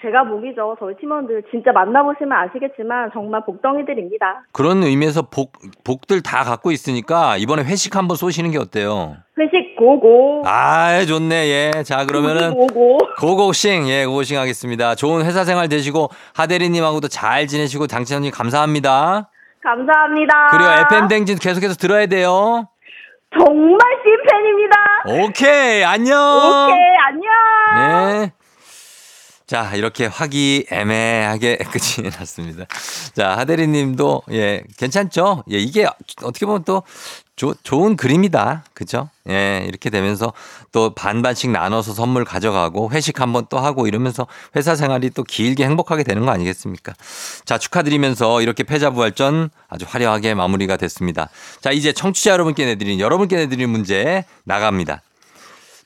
제가 목이죠. 저희 팀원들 진짜 만나보시면 아시겠지만 정말 복덩이들입니다. 그런 의미에서 복, 복들 다 갖고 있으니까 이번에 회식 한번 쏘시는 게 어때요? 회식 고고. 아, 좋네. 예. 자, 그러면은 고고. 고고싱, 예, 고고싱 하겠습니다. 좋은 회사 생활 되시고 하대리님하고도 잘 지내시고 장치장님 감사합니다. 감사합니다. 그리고 FM 댕진 계속해서 들어야 돼요. 정말 찐팬입니다. 오케이, 안녕. 오케이 안녕. 네. 자, 이렇게 화기애매하게 끝이 났습니다. 자, 하대리 님도, 예, 괜찮죠? 예, 이게 어떻게 보면 또 조, 좋은 그림이다. 그죠? 예, 이렇게 되면서 또 반반씩 나눠서 선물 가져가고 회식 한번 또 하고 이러면서 회사 생활이 또 길게 행복하게 되는 거 아니겠습니까? 자, 축하드리면서 이렇게 패자부활전 아주 화려하게 마무리가 됐습니다. 자, 이제 청취자 여러분께 내드린, 여러분께 내드린 문제 나갑니다.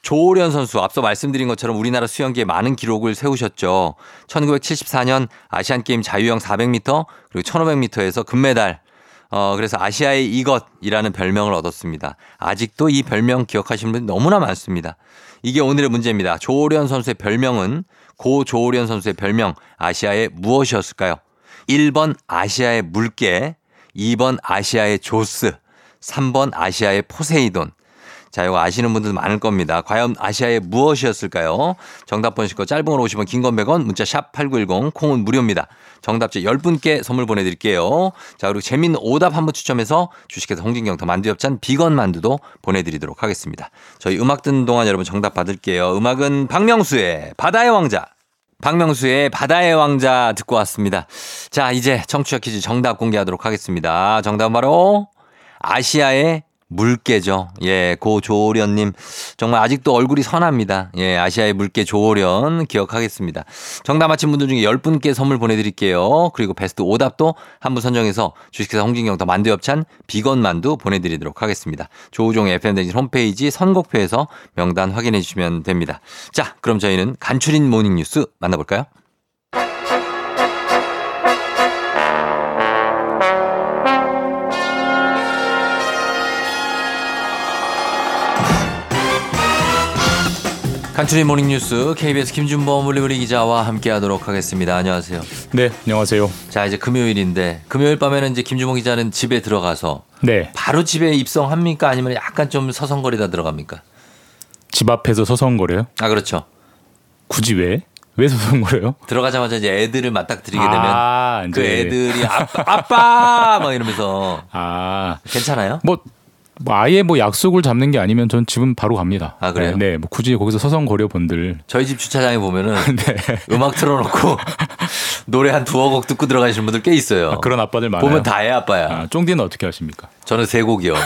조호련 선수 앞서 말씀드린 것처럼 우리나라 수영계에 많은 기록을 세우셨죠. 1974년 아시안게임 자유형 400m 그리고 1500m에서 금메달. 어, 그래서 아시아의 이것이라는 별명을 얻었습니다. 아직도 이 별명 기억하시는 분이 너무나 많습니다. 이게 오늘의 문제입니다. 조오련 선수의 별명은 고 조오련 선수의 별명 아시아의 무엇이었을까요? 1번 아시아의 물개, 2번 아시아의 조스, 3번 아시아의 포세이돈. 자, 이거 아시는 분들 많을 겁니다. 과연 아시아의 무엇이었을까요? 정답 보내실 짧은 걸 50원, 긴 건 100원, 문자 샵 8910, 콩은 무료입니다. 정답자 10분께 선물 보내드릴게요. 자, 그리고 재밌는 오답 한 분 추첨해서 주식회사 홍진경 더 만두엽찬 비건 만두도 보내드리도록 하겠습니다. 저희 음악 듣는 동안 여러분 정답 받을게요. 음악은 박명수의 바다의 왕자. 박명수의 바다의 왕자 듣고 왔습니다. 자, 이제 청취자 퀴즈 정답 공개하도록 하겠습니다. 정답은 바로 아시아의 물개죠. 예, 고 조오련님. 정말 아직도 얼굴이 선합니다. 예, 아시아의 물개 조오련 기억하겠습니다. 정답 맞힌 분들 중에 10분께 선물 보내드릴게요. 그리고 베스트 오답도 한 분 선정해서 주식회사 홍진경 더 만두엽찬 비건 만두 보내드리도록 하겠습니다. 조우종의 FM댕진 홈페이지 선곡표에서 명단 확인해 주시면 됩니다. 자, 그럼 저희는 간추린 모닝뉴스 만나볼까요? 간추린 모닝뉴스 KBS 김준범 물리브리 기자와 함께하도록 하겠습니다. 안녕하세요. 네, 안녕하세요. 자 이제 금요일인데 금요일 밤에는 이제 김준범 기자는 집에 들어가서 네, 바로 집에 입성합니까? 아니면 약간 좀 서성거리다 들어갑니까? 집 앞에서 서성거려요? 아 그렇죠. 굳이 왜? 왜 서성거려요? 들어가자마자 이제 애들을 맞닥뜨리게 되면 아, 그 이제. 애들이 아빠, 아빠 막 이러면서 아, 괜찮아요? 뭐, 뭐 아예 뭐 약속을 잡는 게 아니면 전 집은 바로 갑니다. 아, 그래요? 네, 네, 뭐 굳이 거기서 서성거려 본들. 저희 집 주차장에 보면은 네. 음악 틀어놓고 노래 한 두어 곡 듣고 들어가시는 분들 꽤 있어요. 아, 그런 아빠들 많아요. 보면 다애 아빠야. 아, 쫑디는 어떻게 하십니까? 저는 세 곡이요.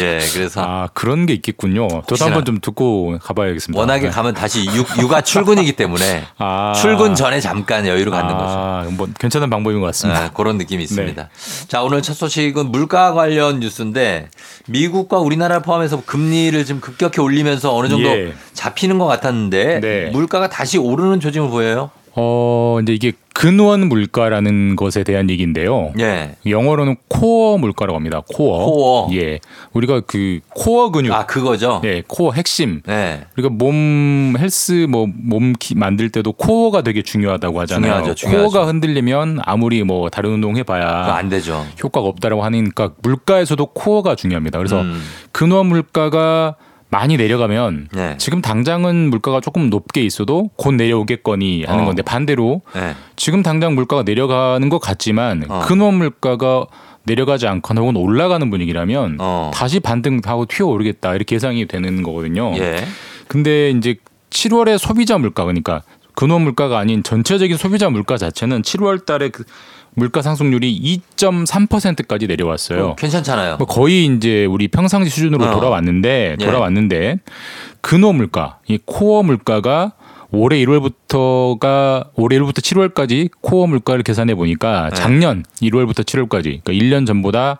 예, 그래서 아, 그런 게 있겠군요. 저도. 한번 좀 듣고 가봐야겠습니다. 워낙에 네. 가면 다시 육, 육아 출근이기 때문에 아. 출근 전에 잠깐 여유를 갖는 거죠. 아, 뭐 괜찮은 방법인 것 같습니다. 네, 그런 느낌이 있습니다. 네. 자, 오늘 첫 소식은 물가 관련 뉴스인데 미국과 우리나라 포함해서 금리를 지금 급격히 올리면서 어느 정도 예. 잡히는 것 같았는데 네. 물가가 다시 오르는 조짐을 보여요. 어, 이제 이게 근원 물가라는 것에 대한 얘기인데요. 예. 영어로는 코어 물가라고 합니다. 코어. 코어. 예. 우리가 그 코어 근육. 아, 그거죠? 예, 코어 핵심. 네. 우리가 몸 헬스 뭐 몸 만들 때도 코어가 되게 중요하다고 하잖아요. 중요하죠, 중요하죠. 코어가 흔들리면 아무리 뭐 다른 운동 그거 해봐야 안 되죠. 효과가 없다라고 하니까 물가에서도 코어가 중요합니다. 그래서 음. 근원 물가가 많이 내려가면 네. 지금 당장은 물가가 조금 높게 있어도 곧 내려오겠거니 하는 어. 건데 반대로 네. 지금 당장 물가가 내려가는 것 같지만 어. 근원 물가가 내려가지 않거나 혹은 올라가는 분위기라면 어. 다시 반등하고 튀어오르겠다 이렇게 예상이 되는 거거든요. 예. 근데 이제 7월에 소비자 물가 그러니까 근원 물가가 아닌 전체적인 소비자 물가 자체는 7월 달에 그 물가 상승률이 2.3%까지 내려왔어요. 어, 괜찮잖아요. 뭐 거의 이제 우리 평상시 수준으로 어. 돌아왔는데 예. 돌아왔는데 근호 물가, 이 코어 물가가 올해 1월부터가 올해 1월부터 7월까지 코어 물가를 계산해 보니까 네. 작년 1월부터 7월까지 그러니까 1년 전보다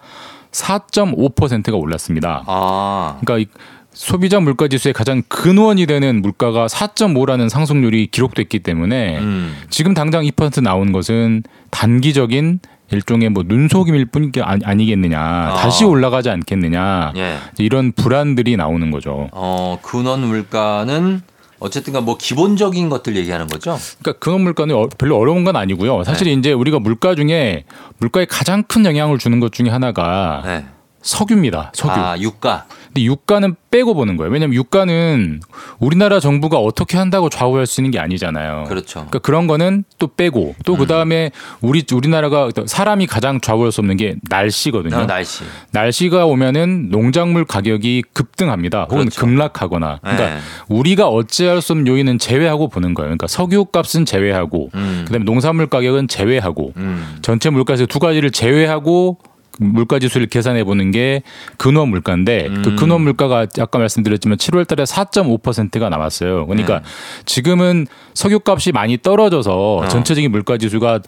4.5%가 올랐습니다. 아. 그러니까 이 소비자 물가 지수의 가장 근원이 되는 물가가 4.5라는 상승률이 기록됐기 때문에 음. 지금 당장 2% 나온 것은 단기적인 일종의 뭐 눈속임일 뿐이 아니- 아니겠느냐. 다시 올라가지 않겠느냐. 예. 이런 불안들이 나오는 거죠. 어, 근원 물가는 어쨌든가 뭐 기본적인 것들 얘기하는 거죠? 그러니까 근원 물가는 어- 별로 어려운 건 아니고요. 사실 네. 이제 우리가 물가 중에 물가에 가장 큰 영향을 주는 것 중에 하나가 네. 석유입니다. 석유. 아, 유가. 근데 유가는 빼고 보는 거예요. 왜냐하면 유가는 우리나라 정부가 어떻게 한다고 좌우할 수 있는 게 아니잖아요. 그렇죠. 그러니까 그런 거는 또 빼고 또 그 다음에 우리 우리나라가 사람이 가장 좌우할 수 없는 게 날씨거든요. 어, 날씨. 날씨가 오면은 농작물 가격이 급등합니다. 혹은 그렇죠. 급락하거나. 그러니까 네. 우리가 어찌할 수 없는 요인은 제외하고 보는 거예요. 그러니까 석유 값은 제외하고 음. 그다음에 농산물 가격은 제외하고 음. 전체 물가에서 두 가지를 제외하고 물가 지수를 계산해 보는 게 근원 물가인데 음. 그 근원 물가가 아까 말씀드렸지만 7월 달에 4.5%가 나왔어요. 그러니까 네. 지금은 석유 값이 많이 떨어져서 어. 전체적인 물가 지수가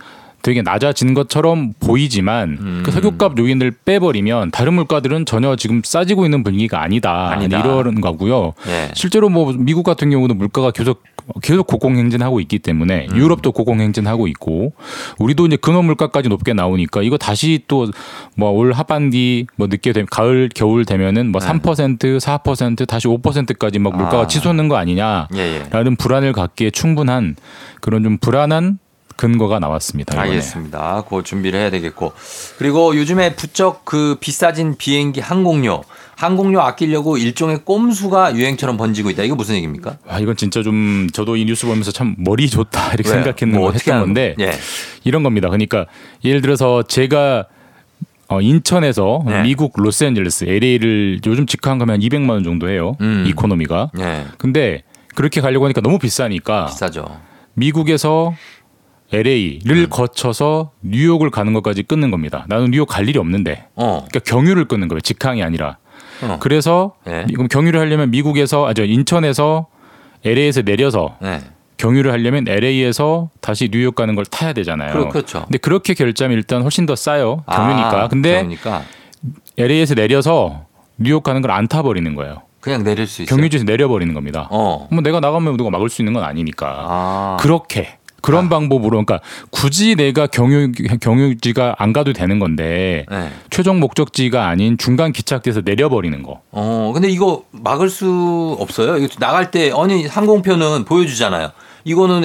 되게 낮아진 것처럼 보이지만 음. 그 석유값 요인을 빼버리면 다른 물가들은 전혀 지금 싸지고 있는 분위기가 아니다. 아니다. 이런 거고요. 예. 실제로 뭐 미국 같은 경우도 물가가 계속 계속 고공행진하고 있기 때문에 음. 유럽도 고공행진하고 있고 우리도 이제 근원 물가까지 높게 나오니까 이거 다시 또 뭐 올 하반기 뭐 늦게 되면 가을 겨울 되면은 뭐 네. 3% 4% 다시 5%까지 막 물가가 아. 치솟는 거 아니냐라는 예, 예. 불안을 갖기에 충분한 그런 좀 불안한 근거가 나왔습니다. 이번에. 알겠습니다. 그 준비를 해야 되겠고. 그리고 요즘에 부쩍 그 비싸진 비행기 항공료, 항공료 아끼려고 일종의 꼼수가 유행처럼 번지고 있다. 이거 무슨 얘기입니까? 아 이건 진짜 좀 저도 이 뉴스 보면서 참 머리 좋다 이렇게 왜요? 생각했는 뭐거 어떻게 하는 건데 거? 예. 이런 겁니다. 그러니까 예를 들어서 제가 어, 인천에서 네. 미국 로스앤젤레스 LA를 요즘 직항 가면 200만 원 정도 해요. 음. 이코노미가. 예. 근데 그렇게 가려고 하니까 너무 비싸니까 비싸죠. 미국에서 LA를 음. 거쳐서 뉴욕을 가는 것까지 끊는 겁니다. 나는 뉴욕 갈 일이 없는데. 어. 그러니까 경유를 끊는 거예요. 직항이 아니라. 어. 그래서 예. 미- 그럼 경유를 하려면 미국에서 아저 인천에서 LA에서 내려서 네. 경유를 하려면 LA에서 다시 뉴욕 가는 걸 타야 되잖아요. 그렇- 그렇죠. 근데 그렇게 결제하면 일단 훨씬 더 싸요. 경유니까. 아, 근데 경유니까 LA에서 내려서 뉴욕 가는 걸 안 타버리는 거예요. 그냥 내릴 수 있어요. 경유지에서 내려버리는 겁니다. 어. 뭐 내가 나가면 누가 막을 수 있는 건 아니니까. 아. 그렇게 그런 방법으로 그러니까 굳이 내가 경유 경유지가 안 가도 되는 건데 네. 최종 목적지가 아닌 중간 기착지에서 내려버리는 거. 어, 근데 이거 막을 수 없어요? 이거 나갈 때, 아니, 항공표는 보여주잖아요. 이거는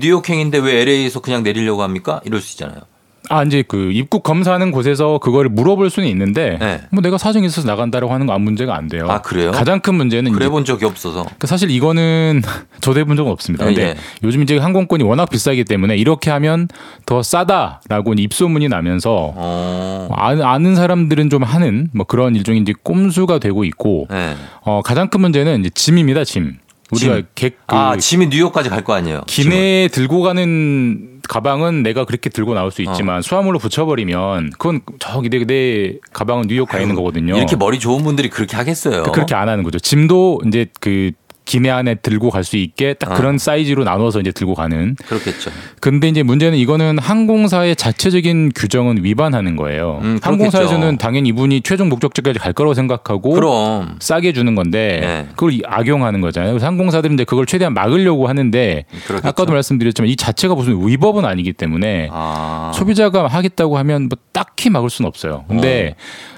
뉴욕행인데 왜 LA에서 그냥 내리려고 합니까? 이럴 수 있잖아요. 아 이제 그 입국 검사하는 곳에서 그거를 물어볼 수는 있는데 네. 뭐 내가 사정이 있어서 나간다라고 하는 건 아무 문제가 안 돼요. 아, 그래요? 가장 큰 문제는 그래 본 적이 없어서. 그 사실 이거는 저도 해본 적은 없습니다. 근데 예. 요즘 이제 항공권이 워낙 비싸기 때문에 이렇게 하면 더 싸다라고 입소문이 나면서 어. 아는, 사람들은 좀 하는 뭐 그런 일종의 이제 꼼수가 되고 있고 네. 어, 가장 큰 문제는 이제 짐입니다. 짐. 우리가 짐. 객, 그 아, 짐이 뉴욕까지 갈 거 아니에요? 기내에 들고 가는 가방은 내가 그렇게 들고 나올 수 있지만 어. 수화물로 붙여버리면 그건 저기 내, 내 가방은 뉴욕 가 있는 거거든요. 이렇게 머리 좋은 분들이 그렇게 하겠어요. 그렇게 안 하는 거죠. 짐도 이제 그 기내 안에 들고 갈 수 있게 딱 아. 그런 사이즈로 나눠서 이제 들고 가는. 그렇겠죠. 근데 이제 문제는 이거는 항공사의 자체적인 규정은 위반하는 거예요. 음, 항공사에서는. 당연히 이분이 최종 목적지까지 갈 거라고 생각하고 그럼. 싸게 주는 건데 네. 그걸 이- 악용하는 거잖아요. 그래서 항공사들은 이제 그걸 최대한 막으려고 하는데 그렇겠죠. 아까도 말씀드렸지만 이 자체가 무슨 위법은 아니기 때문에 아. 소비자가 하겠다고 하면 뭐 딱히 막을 수는 없어요. 근데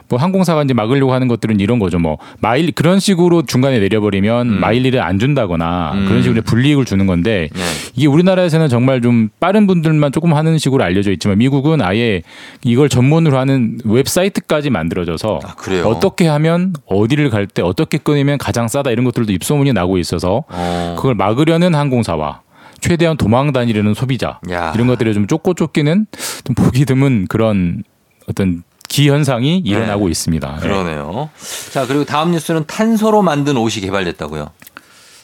뭐 항공사가 이제 막으려고 하는 것들은 이런 거죠. 뭐 마일 그런 식으로 중간에 내려버리면 음. 마일리를 안 준다거나 음. 그런 식으로 불이익을 주는 건데 네. 이게 우리나라에서는 정말 좀 빠른 분들만 조금 하는 식으로 알려져 있지만 미국은 아예 이걸 전문으로 하는 웹사이트까지 만들어져서 아? 어떻게 하면 어디를 갈 때 어떻게 끊으면 가장 싸다 이런 것들도 입소문이 나고 있어서 어. 그걸 막으려는 항공사와 최대한 도망 다니려는 소비자 야. 이런 것들이 좀 쫓고 쫓기는 좀 보기 드문 그런 어떤 기현상이 일어나고 있습니다. 예. 네. 그러네요. 자, 그리고 다음 뉴스는 탄소로 만든 옷이 개발됐다고요.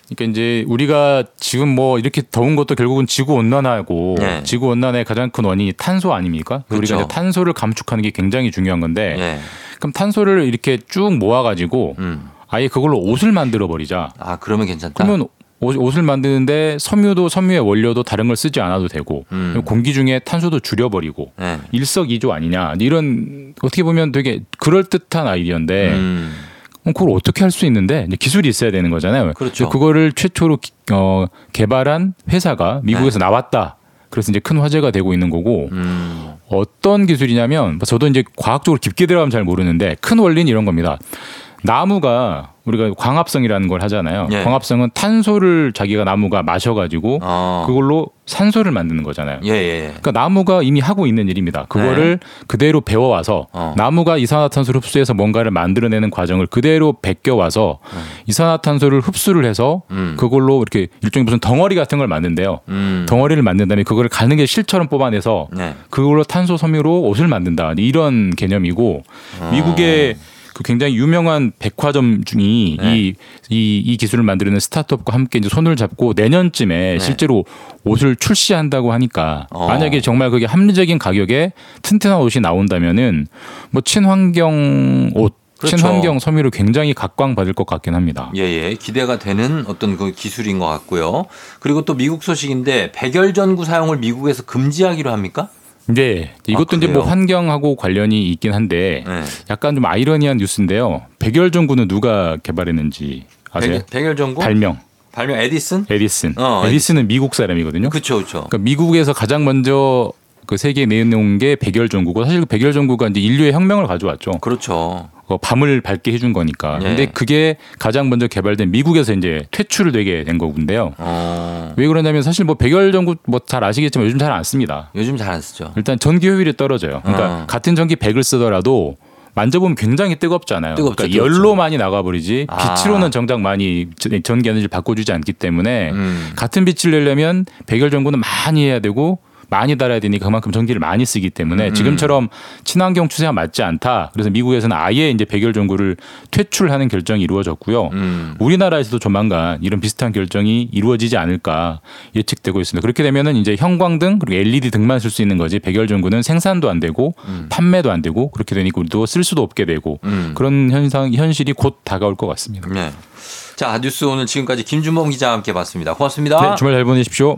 그러니까 이제 우리가 지금 뭐 이렇게 더운 것도 결국은 지구 온난화고 네. 지구 온난화의 가장 큰 원인이 탄소 아닙니까? 그렇죠. 우리가 이제 탄소를 감축하는 게 굉장히 중요한 건데 예. 그럼 탄소를 이렇게 쭉 모아가지고 음. 아예 그걸로 옷을 만들어 버리자. 아, 그러면 괜찮다. 그러면 옷- 옷을 만드는데 섬유도 섬유의 원료도 다른 걸 쓰지 않아도 되고 음. 공기 중에 탄소도 줄여버리고 네. 일석이조 아니냐 이런 어떻게 보면 되게 그럴 듯한 아이디어인데 음. 그걸 어떻게 할 수 있는데 기술이 있어야 되는 거잖아요. 그렇죠. 그거를 최초로 기- 어, 개발한 회사가 미국에서 나왔다. 그래서 이제 큰 화제가 되고 있는 거고 네. 음. 어떤 기술이냐면 뭐 저도 이제 과학적으로 깊게 들어가면 잘 모르는데 큰 원리는 이런 겁니다. 나무가 우리가 광합성이라는 걸 하잖아요. 예. 광합성은 탄소를 자기가 나무가 마셔가지고 어. 그걸로 산소를 만드는 거잖아요. 예, 예. 그러니까 나무가 이미 하고 있는 일입니다. 그거를 그대로 배워와서 네. 어. 나무가 이산화탄소를 흡수해서 뭔가를 만들어내는 과정을 그대로 베껴와서 이산화탄소를 흡수를 해서 음. 그걸로 이렇게 일종의 무슨 덩어리 같은 걸 만든대요. 음. 덩어리를 만든 다음에 그거를 가는 게 실처럼 뽑아내서 네. 그걸로 탄소 섬유로 옷을 만든다. 이런 개념이고 어. 미국의 그 굉장히 유명한 백화점 중이 네. 이, 이, 이 기술을 만드는 스타트업과 함께 이제 손을 잡고 내년쯤에 네. 실제로 옷을 출시한다고 하니까 어. 만약에 정말 그게 합리적인 가격에 튼튼한 옷이 나온다면은 뭐 친환경 옷, 그렇죠. 친환경 섬유를 굉장히 각광받을 것 같긴 합니다. 예, 예. 기대가 되는 어떤 그 기술인 것 같고요. 그리고 또 미국 소식인데 백열 전구 사용을 미국에서 금지하기로 합니까? 네, 이것도 이제 뭐? 환경하고 관련이 있긴 한데 네. 약간 좀 아이러니한 뉴스인데요. 백열 전구는 누가 개발했는지 아세요? 백, 백열 전구? 발명. 발명 에디슨? 에디슨. 어, 에디슨은 미국 사람이거든요. 그쵸, 그쵸. 그러니까 미국에서 가장 먼저 그 세계에 내놓은 게 백열 전구고 사실 그 백열 전구가 이제 인류의 혁명을 가져왔죠. 그렇죠. 어, 밤을 밝게 해준 거니까. 예. 근데 그게 가장 먼저 개발된 미국에서 이제 퇴출되게 된 거군데요. 어, 왜 그러냐면 사실 뭐 백열 전구 뭐 잘 아시겠지만 요즘 잘 안 씁니다. 요즘 잘 안 쓰죠. 일단 전기 효율이 떨어져요. 그러니까 어. 같은 전기 100을 쓰더라도 만져보면 굉장히 뜨겁잖아요. 뜨겁죠, 그러니까 뜨겁죠. 열로 많이 나가버리지 아. 빛으로는 정작 많이 전- 전기 에너지를 바꿔주지 않기 때문에 음. 같은 빛을 내려면 백열 전구는 많이 해야 되고 많이 달아야 되니까 그만큼 전기를 많이 쓰기 때문에 음. 지금처럼 친환경 추세와 맞지 않다. 그래서 미국에서는 아예 이제 백열 전구를 퇴출하는 결정이 이루어졌고요. 음. 우리나라에서도 조만간 이런 비슷한 결정이 이루어지지 않을까 예측되고 있습니다. 그렇게 되면은 이제 형광등 그리고 LED 등만 쓸 수 있는 거지 백열 전구는 생산도 안 되고 판매도 안 되고 그렇게 되니까 우리도 쓸 수도 없게 되고 음. 그런 현상 현실이 곧 다가올 것 같습니다. 네. 자, 뉴스 오늘 지금까지 김준범 기자와 함께 봤습니다. 고맙습니다. 네, 주말 잘 보내십시오.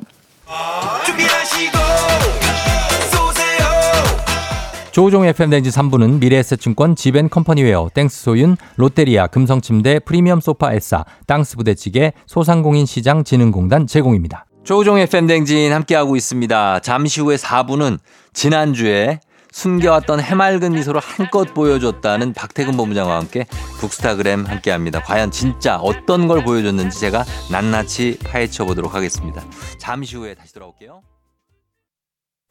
조우종 FM 댕진 3부는 미래에셋증권 지벤컴퍼니웨어 땡스소윤 롯데리아 금성침대 프리미엄 소파 에싸 땅스 부대찌개 소상공인 시장 진흥공단 제공입니다. 조우종 FM 댕진 함께하고 있습니다. 잠시 후에 4부는 지난주에 숨겨왔던 해맑은 미소를 한껏 보여줬다는 박태근 본부장과 함께 북스타그램 함께합니다. 과연 진짜 어떤 걸 보여줬는지 제가 낱낱이 파헤쳐 보도록 하겠습니다. 잠시 후에 다시 돌아올게요.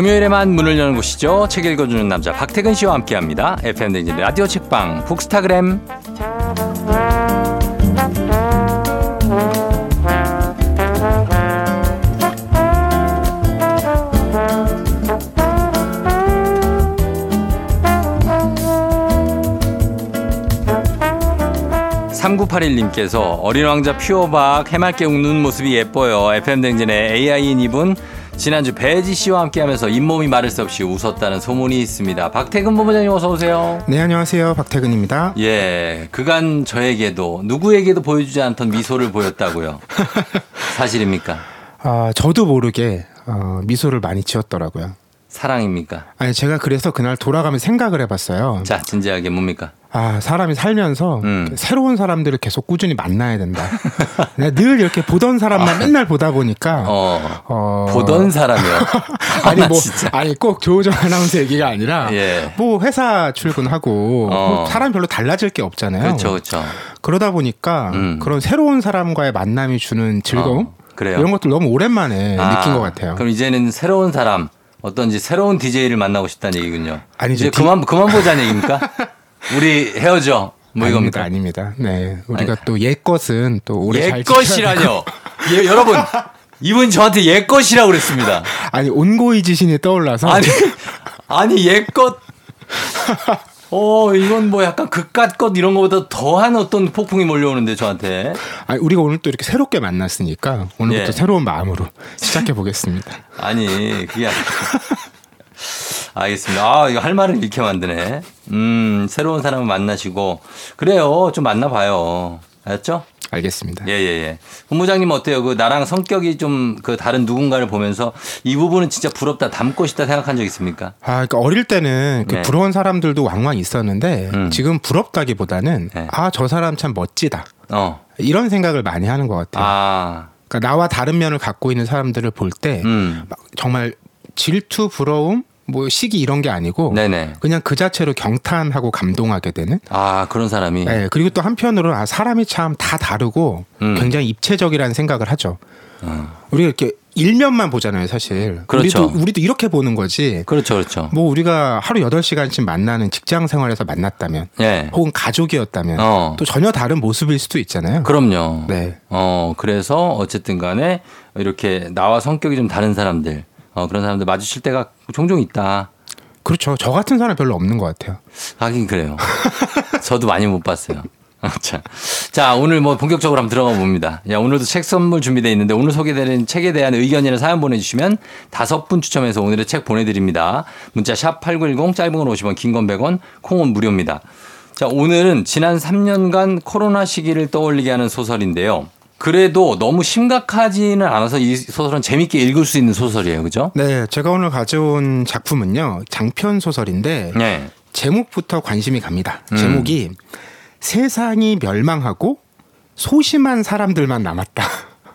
금요일에만 문을 여는 곳이죠. 책 읽어주는 남자 박태근 씨와 함께합니다. FM 댕진 라디오 책방 북스타그램. (3981님께서) 어린 왕자 퓨어박 해맑게 웃는 모습이 예뻐요 FM 댕진의 AI인 이분 지난주 배지 씨와 함께하면서 잇몸이 마를 새 없이 웃었다는 소문이 있습니다 박태근 본부장님 어서 오세요 네, 안녕하세요. 박태근입니다. 예, 그간 저에게도 누구에게도 보여주지 않던 미소를 보였다고요. 사실입니까? 아, 저도 모르게 어, 미소를 많이 지었더라고요. 사랑입니까? 아니, 제가 그래서 그날 돌아가면 생각을 해봤어요. 자, 진지하게 뭡니까? 아, 사람이 살면서 음. 새로운 사람들을 계속 꾸준히 만나야 된다. 내가 늘 이렇게 보던 사람만 맨날 보다 보니까 아. 어, 어, 보던 사람이요. 아니 나 뭐. 아니 꼭 조우정 아나운서 얘기가 아니라 예. 뭐 회사 출근하고 어. 뭐 사람 별로 달라질 게 없잖아요. 그렇죠, 그렇죠. 그러다 보니까 음. 그런 새로운 사람과의 만남이 주는 즐거움 어, 그래요. 이런 것들 너무 오랜만에 아, 느낀 것 같아요. 그럼 이제는 새로운 사람, 어떤지 새로운 DJ를 만나고 싶다는 얘기군요. 아니죠. 이제 디- 그만 그만 보자는 얘기입니까? 우리 헤어져. 뭐 이겁니까? 아닙니다, 아닙니다. 네, 우리가 또옛 것은 또 오래 잘 옛것이라뇨. 예, 여러분, 이분 저한테 옛것이라고 그랬습니다. 아니 온고이 지신이 떠올라서 아니, 아니 옛것. 어, 이건 뭐 약간 그깟 것 이런 거보다 더한 어떤 폭풍이 몰려오는데 저한테. 아니, 우리가 오늘 또 이렇게 새롭게 만났으니까 오늘부터 예. 새로운 마음으로 시작해 보겠습니다. 아니, 그게 아니라. 알겠습니다. 아, 이거 할 말을 잃게 만드네. 음, 새로운 사람을 만나시고. 그래요. 좀 만나 봐요. 알았죠? 알겠습니다. 예, 예, 예. 본부장님 어때요? 그 나랑 성격이 좀 그 다른 누군가를 보면서 이 부분은 진짜 부럽다, 닮고 싶다 생각한 적 있습니까? 아, 그러니까 어릴 때는 그 네. 부러운 사람들도 왕왕 있었는데 음. 지금 부럽다기보다는 네. 아, 저 사람 참 멋지다. 어. 이런 생각을 많이 하는 것 같아요. 아, 그러니까 나와 다른 면을 갖고 있는 사람들을 볼때 음. 정말 질투, 부러움, 뭐 시기 이런 게 아니고 네네. 그냥 그 자체로 경탄하고 감동하게 되는 아, 그런 사람이. 네, 그리고 또 한편으로는 아, 사람이 참 다 다르고 음. 굉장히 입체적이라는 생각을 하죠. 어. 우리가 이렇게 일면만 보잖아요, 사실. 그렇죠. 우리도, 우리도 이렇게 보는 거지. 그렇죠, 그렇죠. 뭐 우리가 하루 8시간씩 만나는 직장 생활에서 만났다면 예. 혹은 가족이었다면 어. 또 전혀 다른 모습일 수도 있잖아요. 그럼요. 네. 어, 그래서 어쨌든 간에 이렇게 나와 성격이 좀 다른 사람들, 어, 그런 사람들 마주칠 때가 종종 있다. 그렇죠. 저 같은 사람 별로 없는 것 같아요. 하긴 그래요. 저도 많이 못 봤어요. 자, 자, 오늘 뭐 본격적으로 한번 들어가 봅니다. 야, 오늘도 책 선물 준비되어 있는데 오늘 소개되는 책에 대한 의견이나 사연 보내주시면 다섯 분 추첨해서 오늘의 책 보내드립니다. 문자 샵 8910 짧은 건 50원, 긴 건 100원, 콩은 무료입니다. 자, 오늘은 지난 3년간 코로나 시기를 떠올리게 하는 소설인데요. 그래도 너무 심각하지는 않아서 이 소설은 재밌게 읽을 수 있는 소설이에요. 그죠? 네, 제가 오늘 가져온 작품은요. 장편 소설인데 네. 제목부터 관심이 갑니다. 음. 제목이 세상이 멸망하고 소심한 사람들만 남았다.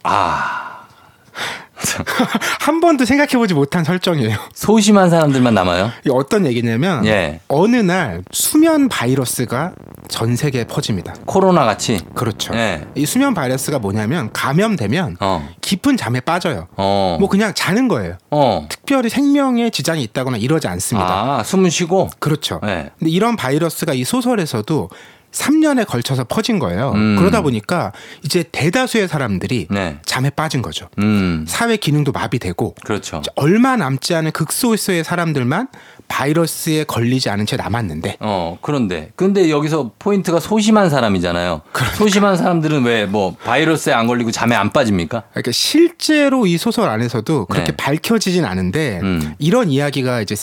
아. 한 번도 생각해보지 못한 설정이에요. 소심한 사람들만 남아요? 어떤 얘기냐면 예. 어느 날 수면 바이러스가 전 세계에 퍼집니다. 코로나 같이? 그렇죠. 예. 이 수면 바이러스가 뭐냐면 감염되면 어. 깊은 잠에 빠져요. 어. 뭐 그냥 자는 거예요. 어. 특별히 생명에 지장이 있다거나 이러지 않습니다. 아, 숨은 쉬고? 그렇죠. 네. 근데 이런 바이러스가 이 소설에서도 3년에 걸쳐서 퍼진 거예요. 음. 그러다 보니까 이제 대다수의 사람들이 네. 잠에 빠진 거죠. 음. 사회 기능도 마비되고 그렇죠. 얼마 남지 않은 극소수의 사람들만 바이러스에 걸리지 않은 채 남았는데 어, 그런데. 근데 여기서 포인트가 소심한 사람이잖아요. 그러니까. 소심한 사람들은 왜 뭐 바이러스에 안 걸리고 잠에 안 빠집니까? 그러니까 실제로 이 소설 안에서도 그렇게 네. 밝혀지진 않은데 음. 이런 이야기가 이제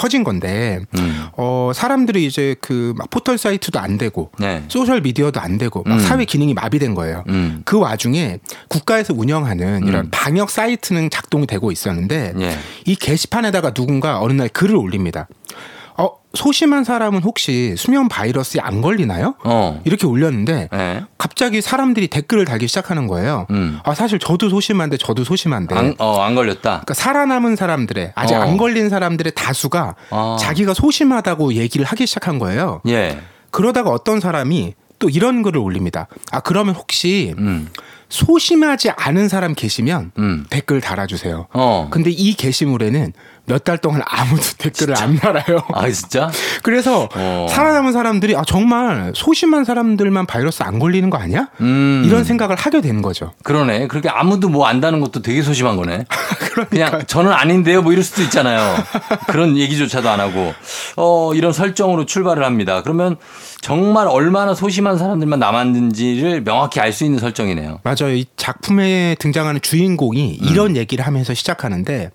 퍼진 건데 음. 어 사람들이 이제 그 막 포털 사이트도 안 되고 네. 소셜 미디어도 안 되고 막 음. 사회 기능이 마비된 거예요. 음. 그 와중에 국가에서 운영하는 이런 음. 방역 사이트는 작동이 되고 있었는데 예. 이 게시판에다가 누군가 어느 날 글을 올립니다. 어 소심한 사람은 혹시 수면 바이러스에 안 걸리나요? 어. 이렇게 올렸는데 예. 갑자기 사람들이 댓글을 달기 시작하는 거예요. 음. 아 사실 저도 소심한데 저도 소심한데. 안, 어, 안 걸렸다. 그러니까 살아남은 사람들의 아직 어. 안 걸린 사람들의 다수가 아. 자기가 소심하다고 얘기를 하기 시작한 거예요. 예. 그러다가 어떤 사람이 또 이런 글을 올립니다. 아 그러면 혹시 음. 소심하지 않은 사람 계시면 음. 댓글 달아주세요. 어. 근데 이 게시물에는 몇 달 동안 아무도 댓글을 안 달아요. 아, 진짜? 그래서 어. 살아남은 사람들이 아 정말 소심한 사람들만 바이러스 안 걸리는 거 아니야? 음. 이런 생각을 하게 되는 거죠. 그러네. 그렇게 아무도 뭐 안다는 것도 되게 소심한 거네. 그냥 저는 아닌데요. 뭐 이럴 수도 있잖아요. 그런 얘기조차도 안 하고. 어, 이런 설정으로 출발을 합니다. 그러면 정말 얼마나 소심한 사람들만 남았는지를 명확히 알 수 있는 설정이네요. 맞아요. 이 작품에 등장하는 주인공이 음. 이런 얘기를 하면서 시작하는데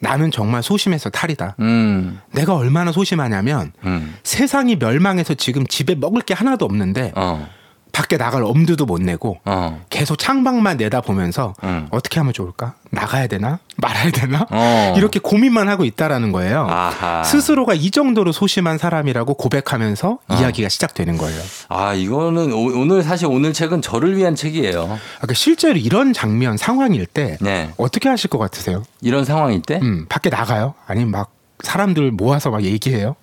나는 정말 소심해서 탈이다. 음, 내가 얼마나 소심하냐면 음, 세상이 멸망해서 지금 집에 먹을 게 하나도 없는데 어, 밖에 나갈 엄두도 못 내고 어, 계속 창밖만 내다보면서 음. 어떻게 하면 좋을까? 나가야 되나? 말아야 되나? 어. 이렇게 고민만 하고 있다라는 거예요. 아하. 스스로가 이 정도로 소심한 사람이라고 고백하면서 어. 이야기가 시작되는 거예요. 아, 이거는 오, 오늘 사실 오늘 책은 저를 위한 책이에요. 그러니까 실제로 이런 장면 상황일 때 네. 어떻게 하실 것 같으세요? 이런 상황일 때? 음, 밖에 나가요? 아니면 막 사람들 모아서 막 얘기해요?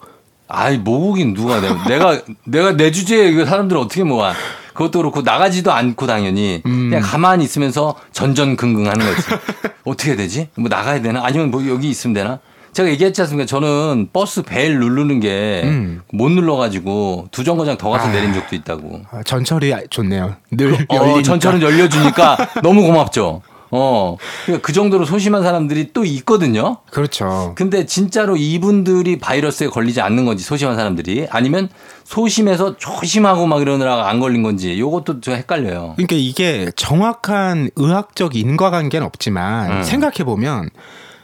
아이, 모으긴 누가 내가, 내가, 내가 내 주제에 이거 사람들을 어떻게 모아. 그것도 그렇고 나가지도 않고 당연히 음. 그냥 가만히 있으면서 전전긍긍 하는 거지. 어떻게 해야 되지? 뭐 나가야 되나? 아니면 뭐 여기 있으면 되나? 제가 얘기했지 않습니까? 저는 버스 벨 누르는 게못 음. 눌러가지고 두 정거장 더 가서 아. 내린 적도 있다고. 아, 전철이 좋네요. 늘 어, 열리니까. 전철은 열려주니까 너무 고맙죠. 어, 그러니까 그 정도로 소심한 사람들이 또 있거든요. 그렇죠. 근데 진짜로 이분들이 바이러스에 걸리지 않는 건지 소심한 사람들이 아니면 소심해서 조심하고 막 이러느라 안 걸린 건지 요것도 좀 헷갈려요. 그러니까 이게 정확한 의학적 인과관계는 없지만 음. 생각해 보면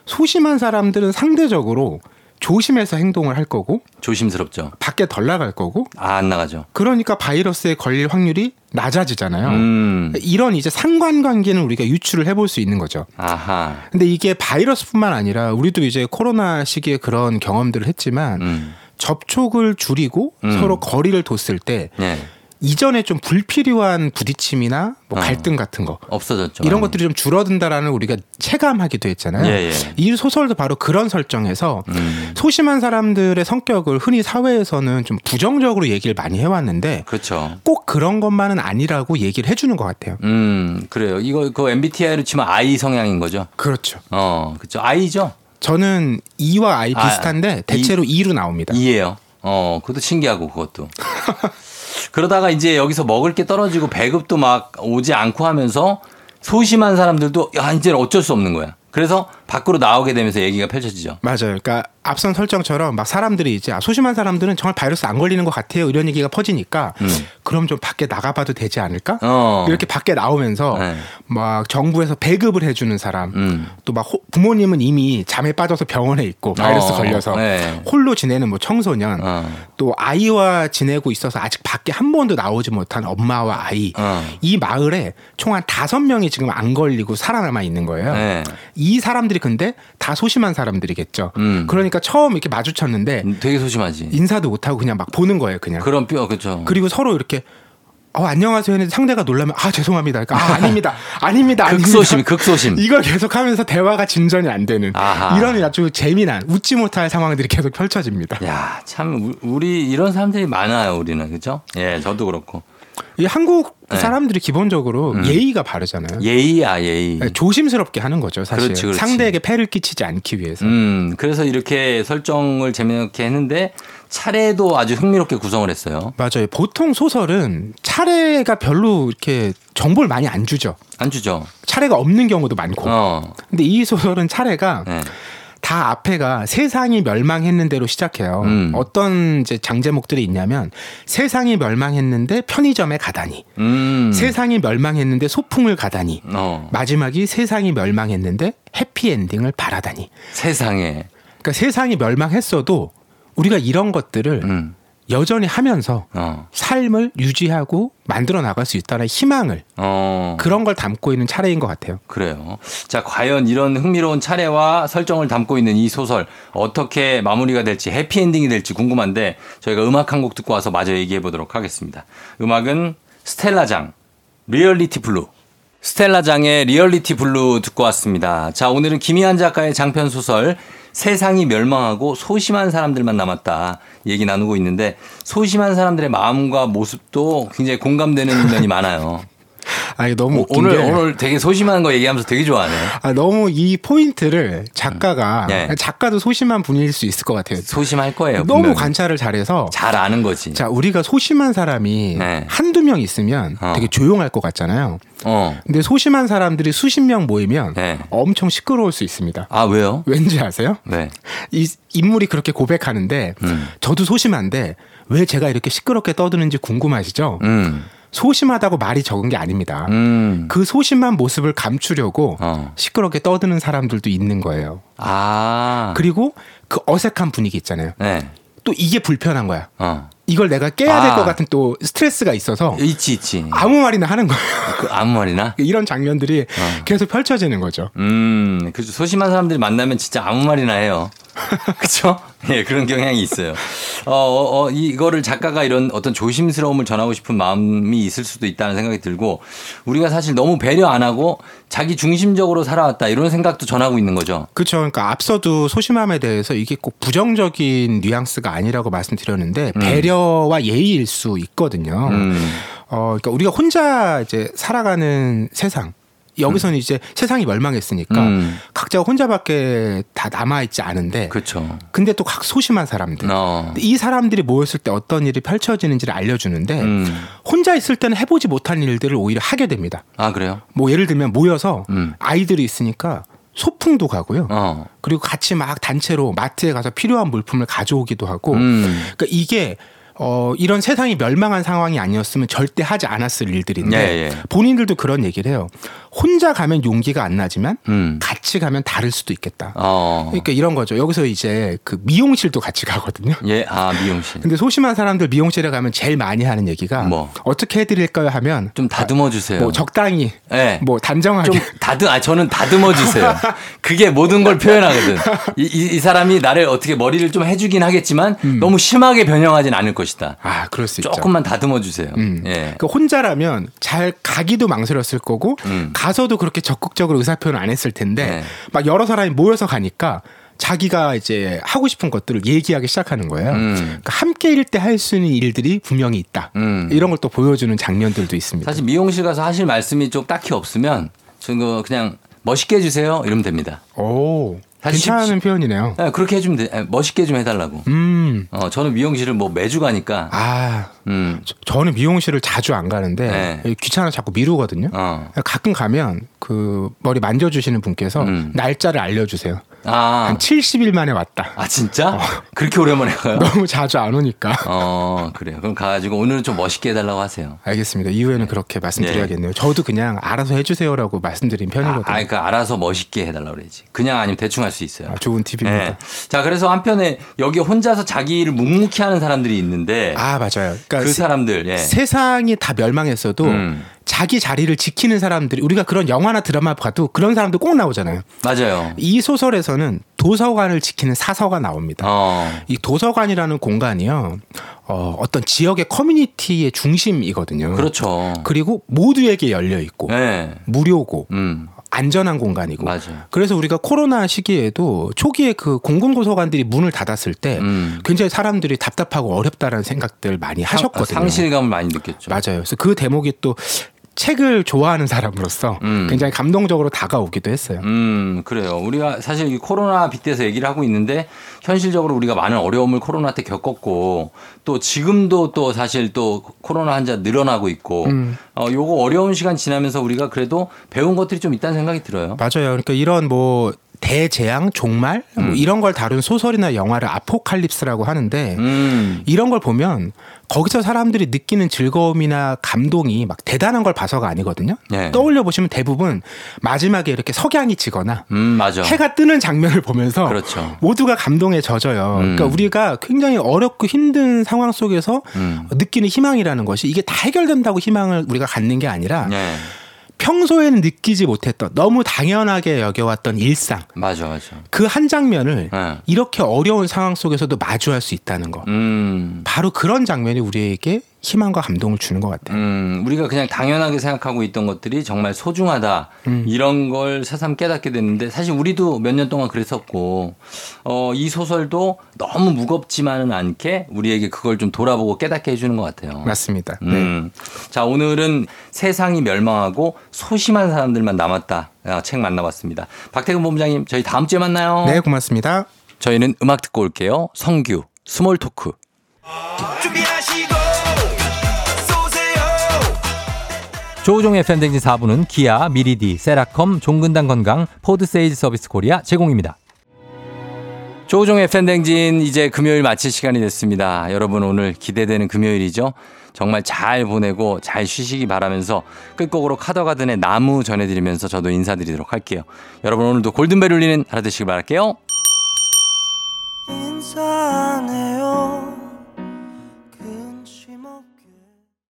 소심한 사람들은 상대적으로 조심해서 행동을 할 거고 조심스럽죠. 밖에 덜 나갈 거고 아, 안 나가죠. 그러니까 바이러스에 걸릴 확률이 낮아지잖아요. 음. 이런 이제 상관관계는 우리가 유추를 해볼 수 있는 거죠. 아하. 근데 이게 바이러스뿐만 아니라 우리도 이제 코로나 시기에 그런 경험들을 했지만 음. 접촉을 줄이고 음. 서로 거리를 뒀을 때 네. 이전에 좀 불필요한 부딪힘이나 뭐 어. 갈등 같은 거 없어졌죠. 이런 것들이 좀 줄어든다라는 우리가 체감하기도 했잖아요. 예, 예. 이 소설도 바로 그런 설정에서 음. 소심한 사람들의 성격을 흔히 사회에서는 좀 부정적으로 얘기를 많이 해왔는데 그렇죠. 꼭 그런 것만은 아니라고 얘기를 해주는 것 같아요. 음, 그래요. 이거 그 MBTI로 치면 I 성향인 거죠. 그렇죠. 어, 그렇죠. I죠. 저는 E와 I 아, 비슷한데 대체로 E로 나옵니다. 이에요. 어, 그것도 신기하고 그것도. 그러다가 이제 여기서 먹을 게 떨어지고 배급도 막 오지 않고 하면서 소심한 사람들도 야, 이제는 어쩔 수 없는 거야. 그래서 밖으로 나오게 되면서 얘기가 펼쳐지죠. 맞아요. 그러니까 앞선 설정처럼 막 사람들이 이제 아, 소심한 사람들은 정말 바이러스 안 걸리는 것 같아요. 이런 얘기가 퍼지니까 음. 그럼 좀 밖에 나가봐도 되지 않을까? 어. 이렇게 밖에 나오면서 네. 막 정부에서 배급을 해주는 사람 음. 또막 부모님은 이미 잠에 빠져서 병원에 있고 바이러스 어, 걸려서 네. 홀로 지내는 뭐 청소년 어. 또 아이와 지내고 있어서 아직 밖에 한 번도 나오지 못한 엄마와 아이 어. 이 마을에 총 한 다섯 명이 지금 안 걸리고 살아남아 있는 거예요. 네. 이 사람들이 근데 다 소심한 사람들이겠죠. 음. 그러니까 처음 이렇게 마주쳤는데 되게 소심하지. 인사도 못 하고 그냥 막 보는 거예요, 그냥. 그런 뼈 그렇죠. 그리고 서로 이렇게 어 안녕하세요 했는데 상대가 놀라면 아 죄송합니다. 그러니까 아 아닙니다. 아닙니다. 아닙니다. 극소심, 극소심. 이걸 계속하면서 대화가 진전이 안 되는 아하. 이런 아주 재미난 웃지 못할 상황들이 계속 펼쳐집니다. 야, 참 우- 우리 이런 사람들이 많아요, 우리는. 그죠? 예, 저도 그렇고. 이 한국 네. 사람들이 기본적으로 음. 예의가 바르잖아요. 예의야, 예의. 네, 조심스럽게 하는 거죠, 사실. 그렇지, 그렇지. 상대에게 폐를 끼치지 않기 위해서. 음, 그래서 이렇게 설정을 재미있게 했는데 차례도 아주 흥미롭게 구성을 했어요. 맞아요. 보통 소설은 차례가 별로 이렇게 정보를 많이 안 주죠. 안 주죠. 차례가 없는 경우도 많고. 어. 근데 이 소설은 차례가 네. 다 앞에가 세상이 멸망했는 대로 시작해요. 음. 어떤 이제 장제목들이 있냐면 세상이 멸망했는데 편의점에 가다니. 음. 세상이 멸망했는데 소풍을 가다니. 어. 마지막이 세상이 멸망했는데 해피엔딩을 바라다니. 세상에. 그러니까 세상이 멸망했어도 우리가 이런 것들을 음. 여전히 하면서 어. 삶을 유지하고 만들어 나갈 수 있다는 희망을 어. 그런 걸 담고 있는 차례인 것 같아요. 그래요. 자, 과연 이런 흥미로운 차례와 설정을 담고 있는 이 소설 어떻게 마무리가 될지 해피엔딩이 될지 궁금한데 저희가 음악 한 곡 듣고 와서 마저 얘기해 보도록 하겠습니다. 음악은 스텔라장 Reality Blue. 스텔라장의 Reality Blue 듣고 왔습니다. 자, 오늘은 김이환 작가의 장편 소설 세상이 멸망하고 소심한 사람들만 남았다 얘기 나누고 있는데 소심한 사람들의 마음과 모습도 굉장히 공감되는 면이 많아요. 아, 이게 너무 오- 오늘 게 오늘 되게 소심한 거 얘기하면서 되게 좋아하네. 아, 너무 이 포인트를 작가가 네. 작가도 소심한 분일 수 있을 것 같아요. 소심할 거예요. 너무 분명히. 관찰을 잘해서 잘 아는 거지. 자 우리가 소심한 사람이 네. 한두 명 있으면 어. 되게 조용할 것 같잖아요. 어. 근데 소심한 사람들이 수십 명 모이면 네. 엄청 시끄러울 수 있습니다. 아 왜요? 왠지 아세요? 네. 이 인물이 그렇게 고백하는데 음. 저도 소심한데 왜 제가 이렇게 시끄럽게 떠드는지 궁금하시죠? 음. 소심하다고 말이 적은 게 아닙니다. 음. 그 소심한 모습을 감추려고 어. 시끄럽게 떠드는 사람들도 있는 거예요. 아. 그리고 그 어색한 분위기 있잖아요. 네. 또 이게 불편한 거야. 어. 이걸 내가 깨야 될 아. 것 같은 또 스트레스가 있어서 있지 있지. 아무 말이나 하는 거예요. 그 아무 말이나. 이런 장면들이 어. 계속 펼쳐지는 거죠. 음. 그 소심한 사람들이 만나면 진짜 아무 말이나 해요. 그렇죠? 예, 그런 경향이 있어요. 어, 어, 어, 이거를 작가가 이런 어떤 조심스러움을 전하고 싶은 마음이 있을 수도 있다는 생각이 들고 우리가 사실 너무 배려 안 하고 자기 중심적으로 살아왔다 이런 생각도 전하고 있는 거죠. 그렇죠. 그러니까 앞서도 소심함에 대해서 이게 꼭 부정적인 뉘앙스가 아니라고 말씀드렸는데 배려와 예의일 수 있거든요. 음. 어, 그러니까 우리가 혼자 이제 살아가는 세상. 여기서는 이제 세상이 멸망했으니까 음. 각자가 혼자밖에 다 남아 있지 않은데 그렇죠. 근데 또 각 소심한 사람들 어. 이 사람들이 모였을 때 어떤 일이 펼쳐지는지를 알려주는데 음. 혼자 있을 때는 해보지 못한 일들을 오히려 하게 됩니다. 아, 그래요? 뭐 예를 들면 모여서 음. 아이들이 있으니까 소풍도 가고요. 어. 그리고 같이 막 단체로 마트에 가서 필요한 물품을 가져오기도 하고 음. 그러니까 이게 어, 이런 세상이 멸망한 상황이 아니었으면 절대 하지 않았을 일들인데 예, 예. 본인들도 그런 얘기를 해요. 혼자 가면 용기가 안 나지만 음. 같이 가면 다를 수도 있겠다. 어. 그러니까 이런 거죠. 여기서 이제 그 미용실도 같이 가거든요. 예, 아, 미용실. 근데 소심한 사람들 미용실에 가면 제일 많이 하는 얘기가 뭐? 어떻게 해드릴까요 하면 좀 다듬어 주세요. 뭐 적당히 예. 뭐 단정하게 좀 다듬, 아, 저는 다듬어 주세요. 그게 모든 걸 표현하거든. 이, 이, 이 사람이 나를 어떻게 머리를 좀 해주긴 하겠지만 너무 심하게 변형하진 않을 것이다. 아 그럴 수 있죠. 조금만 다듬어 주세요. 음. 예. 그 혼자라면 잘 가기도 망설였을 거고 음. 가서도 그렇게 적극적으로 의사 표현 안 했을 텐데 네. 막 여러 사람이 모여서 가니까 자기가 이제 하고 싶은 것들을 얘기하기 시작하는 거예요. 음. 그러니까 함께일 때 할 수 있는 일들이 분명히 있다. 음. 이런 걸 또 보여주는 장면들도 있습니다. 사실 미용실 가서 하실 말씀이 좀 딱히 없으면 저는 그냥 멋있게 해주세요. 이러면 됩니다. 오 괜찮은 표현이네요. 예, 그렇게 해주면 돼. 예, 멋있게 좀 해달라고. 음. 어, 저는 미용실을 뭐 매주 가니까. 아, 음. 저- 저는 미용실을 자주 안 가는데 네. 귀찮아 서 자꾸 미루거든요. 어. 가끔 가면 그 머리 만져주시는 분께서 음. 날짜를 알려주세요. 아, 한 70일 만에 왔다. 아 진짜? 그렇게 오랜만에 가요? 너무 자주 안 오니까. 어, 그래요. 그럼 가가지고 오늘은 좀 멋있게 해달라고 하세요. 알겠습니다. 이후에는 그렇게 말씀드려야겠네요. 저도 그냥 알아서 해주세요라고 말씀드린 예. 아, 편이거든요. 아니, 그 알아서 멋있게 해달라고 그러지. 그냥 아니면 대충 할 수 있어요. 아, 좋은 팁입니다. 네. 자, 그래서 한편에 여기 혼자서 자기 일을 묵묵히 하는 사람들이 있는데 아 맞아요. 그러니까 그 세- 사람들, 예. 세상이 다 멸망했어도 음. 자기 자리를 지키는 사람들이 우리가 그런 영화나 드라마 봐도 그런 사람들 꼭 나오잖아요. 맞아요. 이 소설에서 는 도서관을 지키는 사서가 나옵니다. 어, 이 도서관이라는 공간이요, 어, 어떤 지역의 커뮤니티의 중심이거든요. 그렇죠. 그리고 모두에게 열려 있고 네. 무료고 음, 안전한 공간이고. 맞아요. 그래서 우리가 코로나 시기에도 초기에 그 공공도서관들이 문을 닫았을 때 음. 굉장히 사람들이 답답하고 어렵다라는 생각들 많이 하셨거든요. 상실감을 많이 느꼈죠. 맞아요. 그래서 그 대목이 또 책을 좋아하는 사람으로서 음. 굉장히 감동적으로 다가오기도 했어요. 음, 그래요. 우리가 사실 이 코로나 빗대서 얘기를 하고 있는데 현실적으로 우리가 많은 어려움을 코로나 때 겪었고 또 지금도 또 사실 또 코로나 환자 늘어나고 있고 음. 어, 요거 어려운 시간 지나면서 우리가 그래도 배운 것들이 좀 있다는 생각이 들어요. 맞아요. 그러니까 이런 뭐 대재앙, 종말 뭐 음. 이런 걸 다룬 소설이나 영화를 아포칼립스라고 하는데 음, 이런 걸 보면 거기서 사람들이 느끼는 즐거움이나 감동이 막 대단한 걸 봐서가 아니거든요. 네. 떠올려 보시면 대부분 마지막에 이렇게 석양이 지거나 음. 해가 뜨는 장면을 보면서 그렇죠. 모두가 감동에 젖어요. 음. 그러니까 우리가 굉장히 어렵고 힘든 상황 속에서 음. 느끼는 희망이라는 것이 이게 다 해결된다고 희망을 우리가 갖는 게 아니라 네. 평소에는 느끼지 못했던 너무 당연하게 여겨왔던 일상 맞아, 맞아. 그 한 장면을 네. 이렇게 어려운 상황 속에서도 마주할 수 있다는 거. 음. 바로 그런 장면이 우리에게 희망과 감동을 주는 것 같아요. 음, 우리가 그냥 당연하게 생각하고 있던 것들이 정말 소중하다. 음. 이런 걸 새삼 깨닫게 됐는데 사실 우리도 몇 년 동안 그랬었고, 어, 이 소설도 너무 무겁지만은 않게 우리에게 그걸 좀 돌아보고 깨닫게 해주는 것 같아요. 맞습니다. 네. 음. 자, 오늘은 세상이 멸망하고 소심한 사람들만 남았다. 아, 책 만나봤습니다. 박태근 본부장님, 저희 다음 주에 만나요. 네, 고맙습니다. 저희는 음악 듣고 올게요. 성규, Small Talk. 조우종의 FM대행진 4부는 기아, 미리디, 세라컴, 종근당 건강, 포드 세일즈 서비스 코리아 제공입니다. 조우종의 FM대행진 이제 금요일 마칠 시간이 됐습니다. 여러분 오늘 기대되는 금요일이죠. 정말 잘 보내고 잘 쉬시기 바라면서 끝곡으로 카더가든의 나무 전해드리면서 저도 인사드리도록 할게요. 여러분 오늘도 골든벨 울리는 하루 되시길 바랄게요. 인사하네요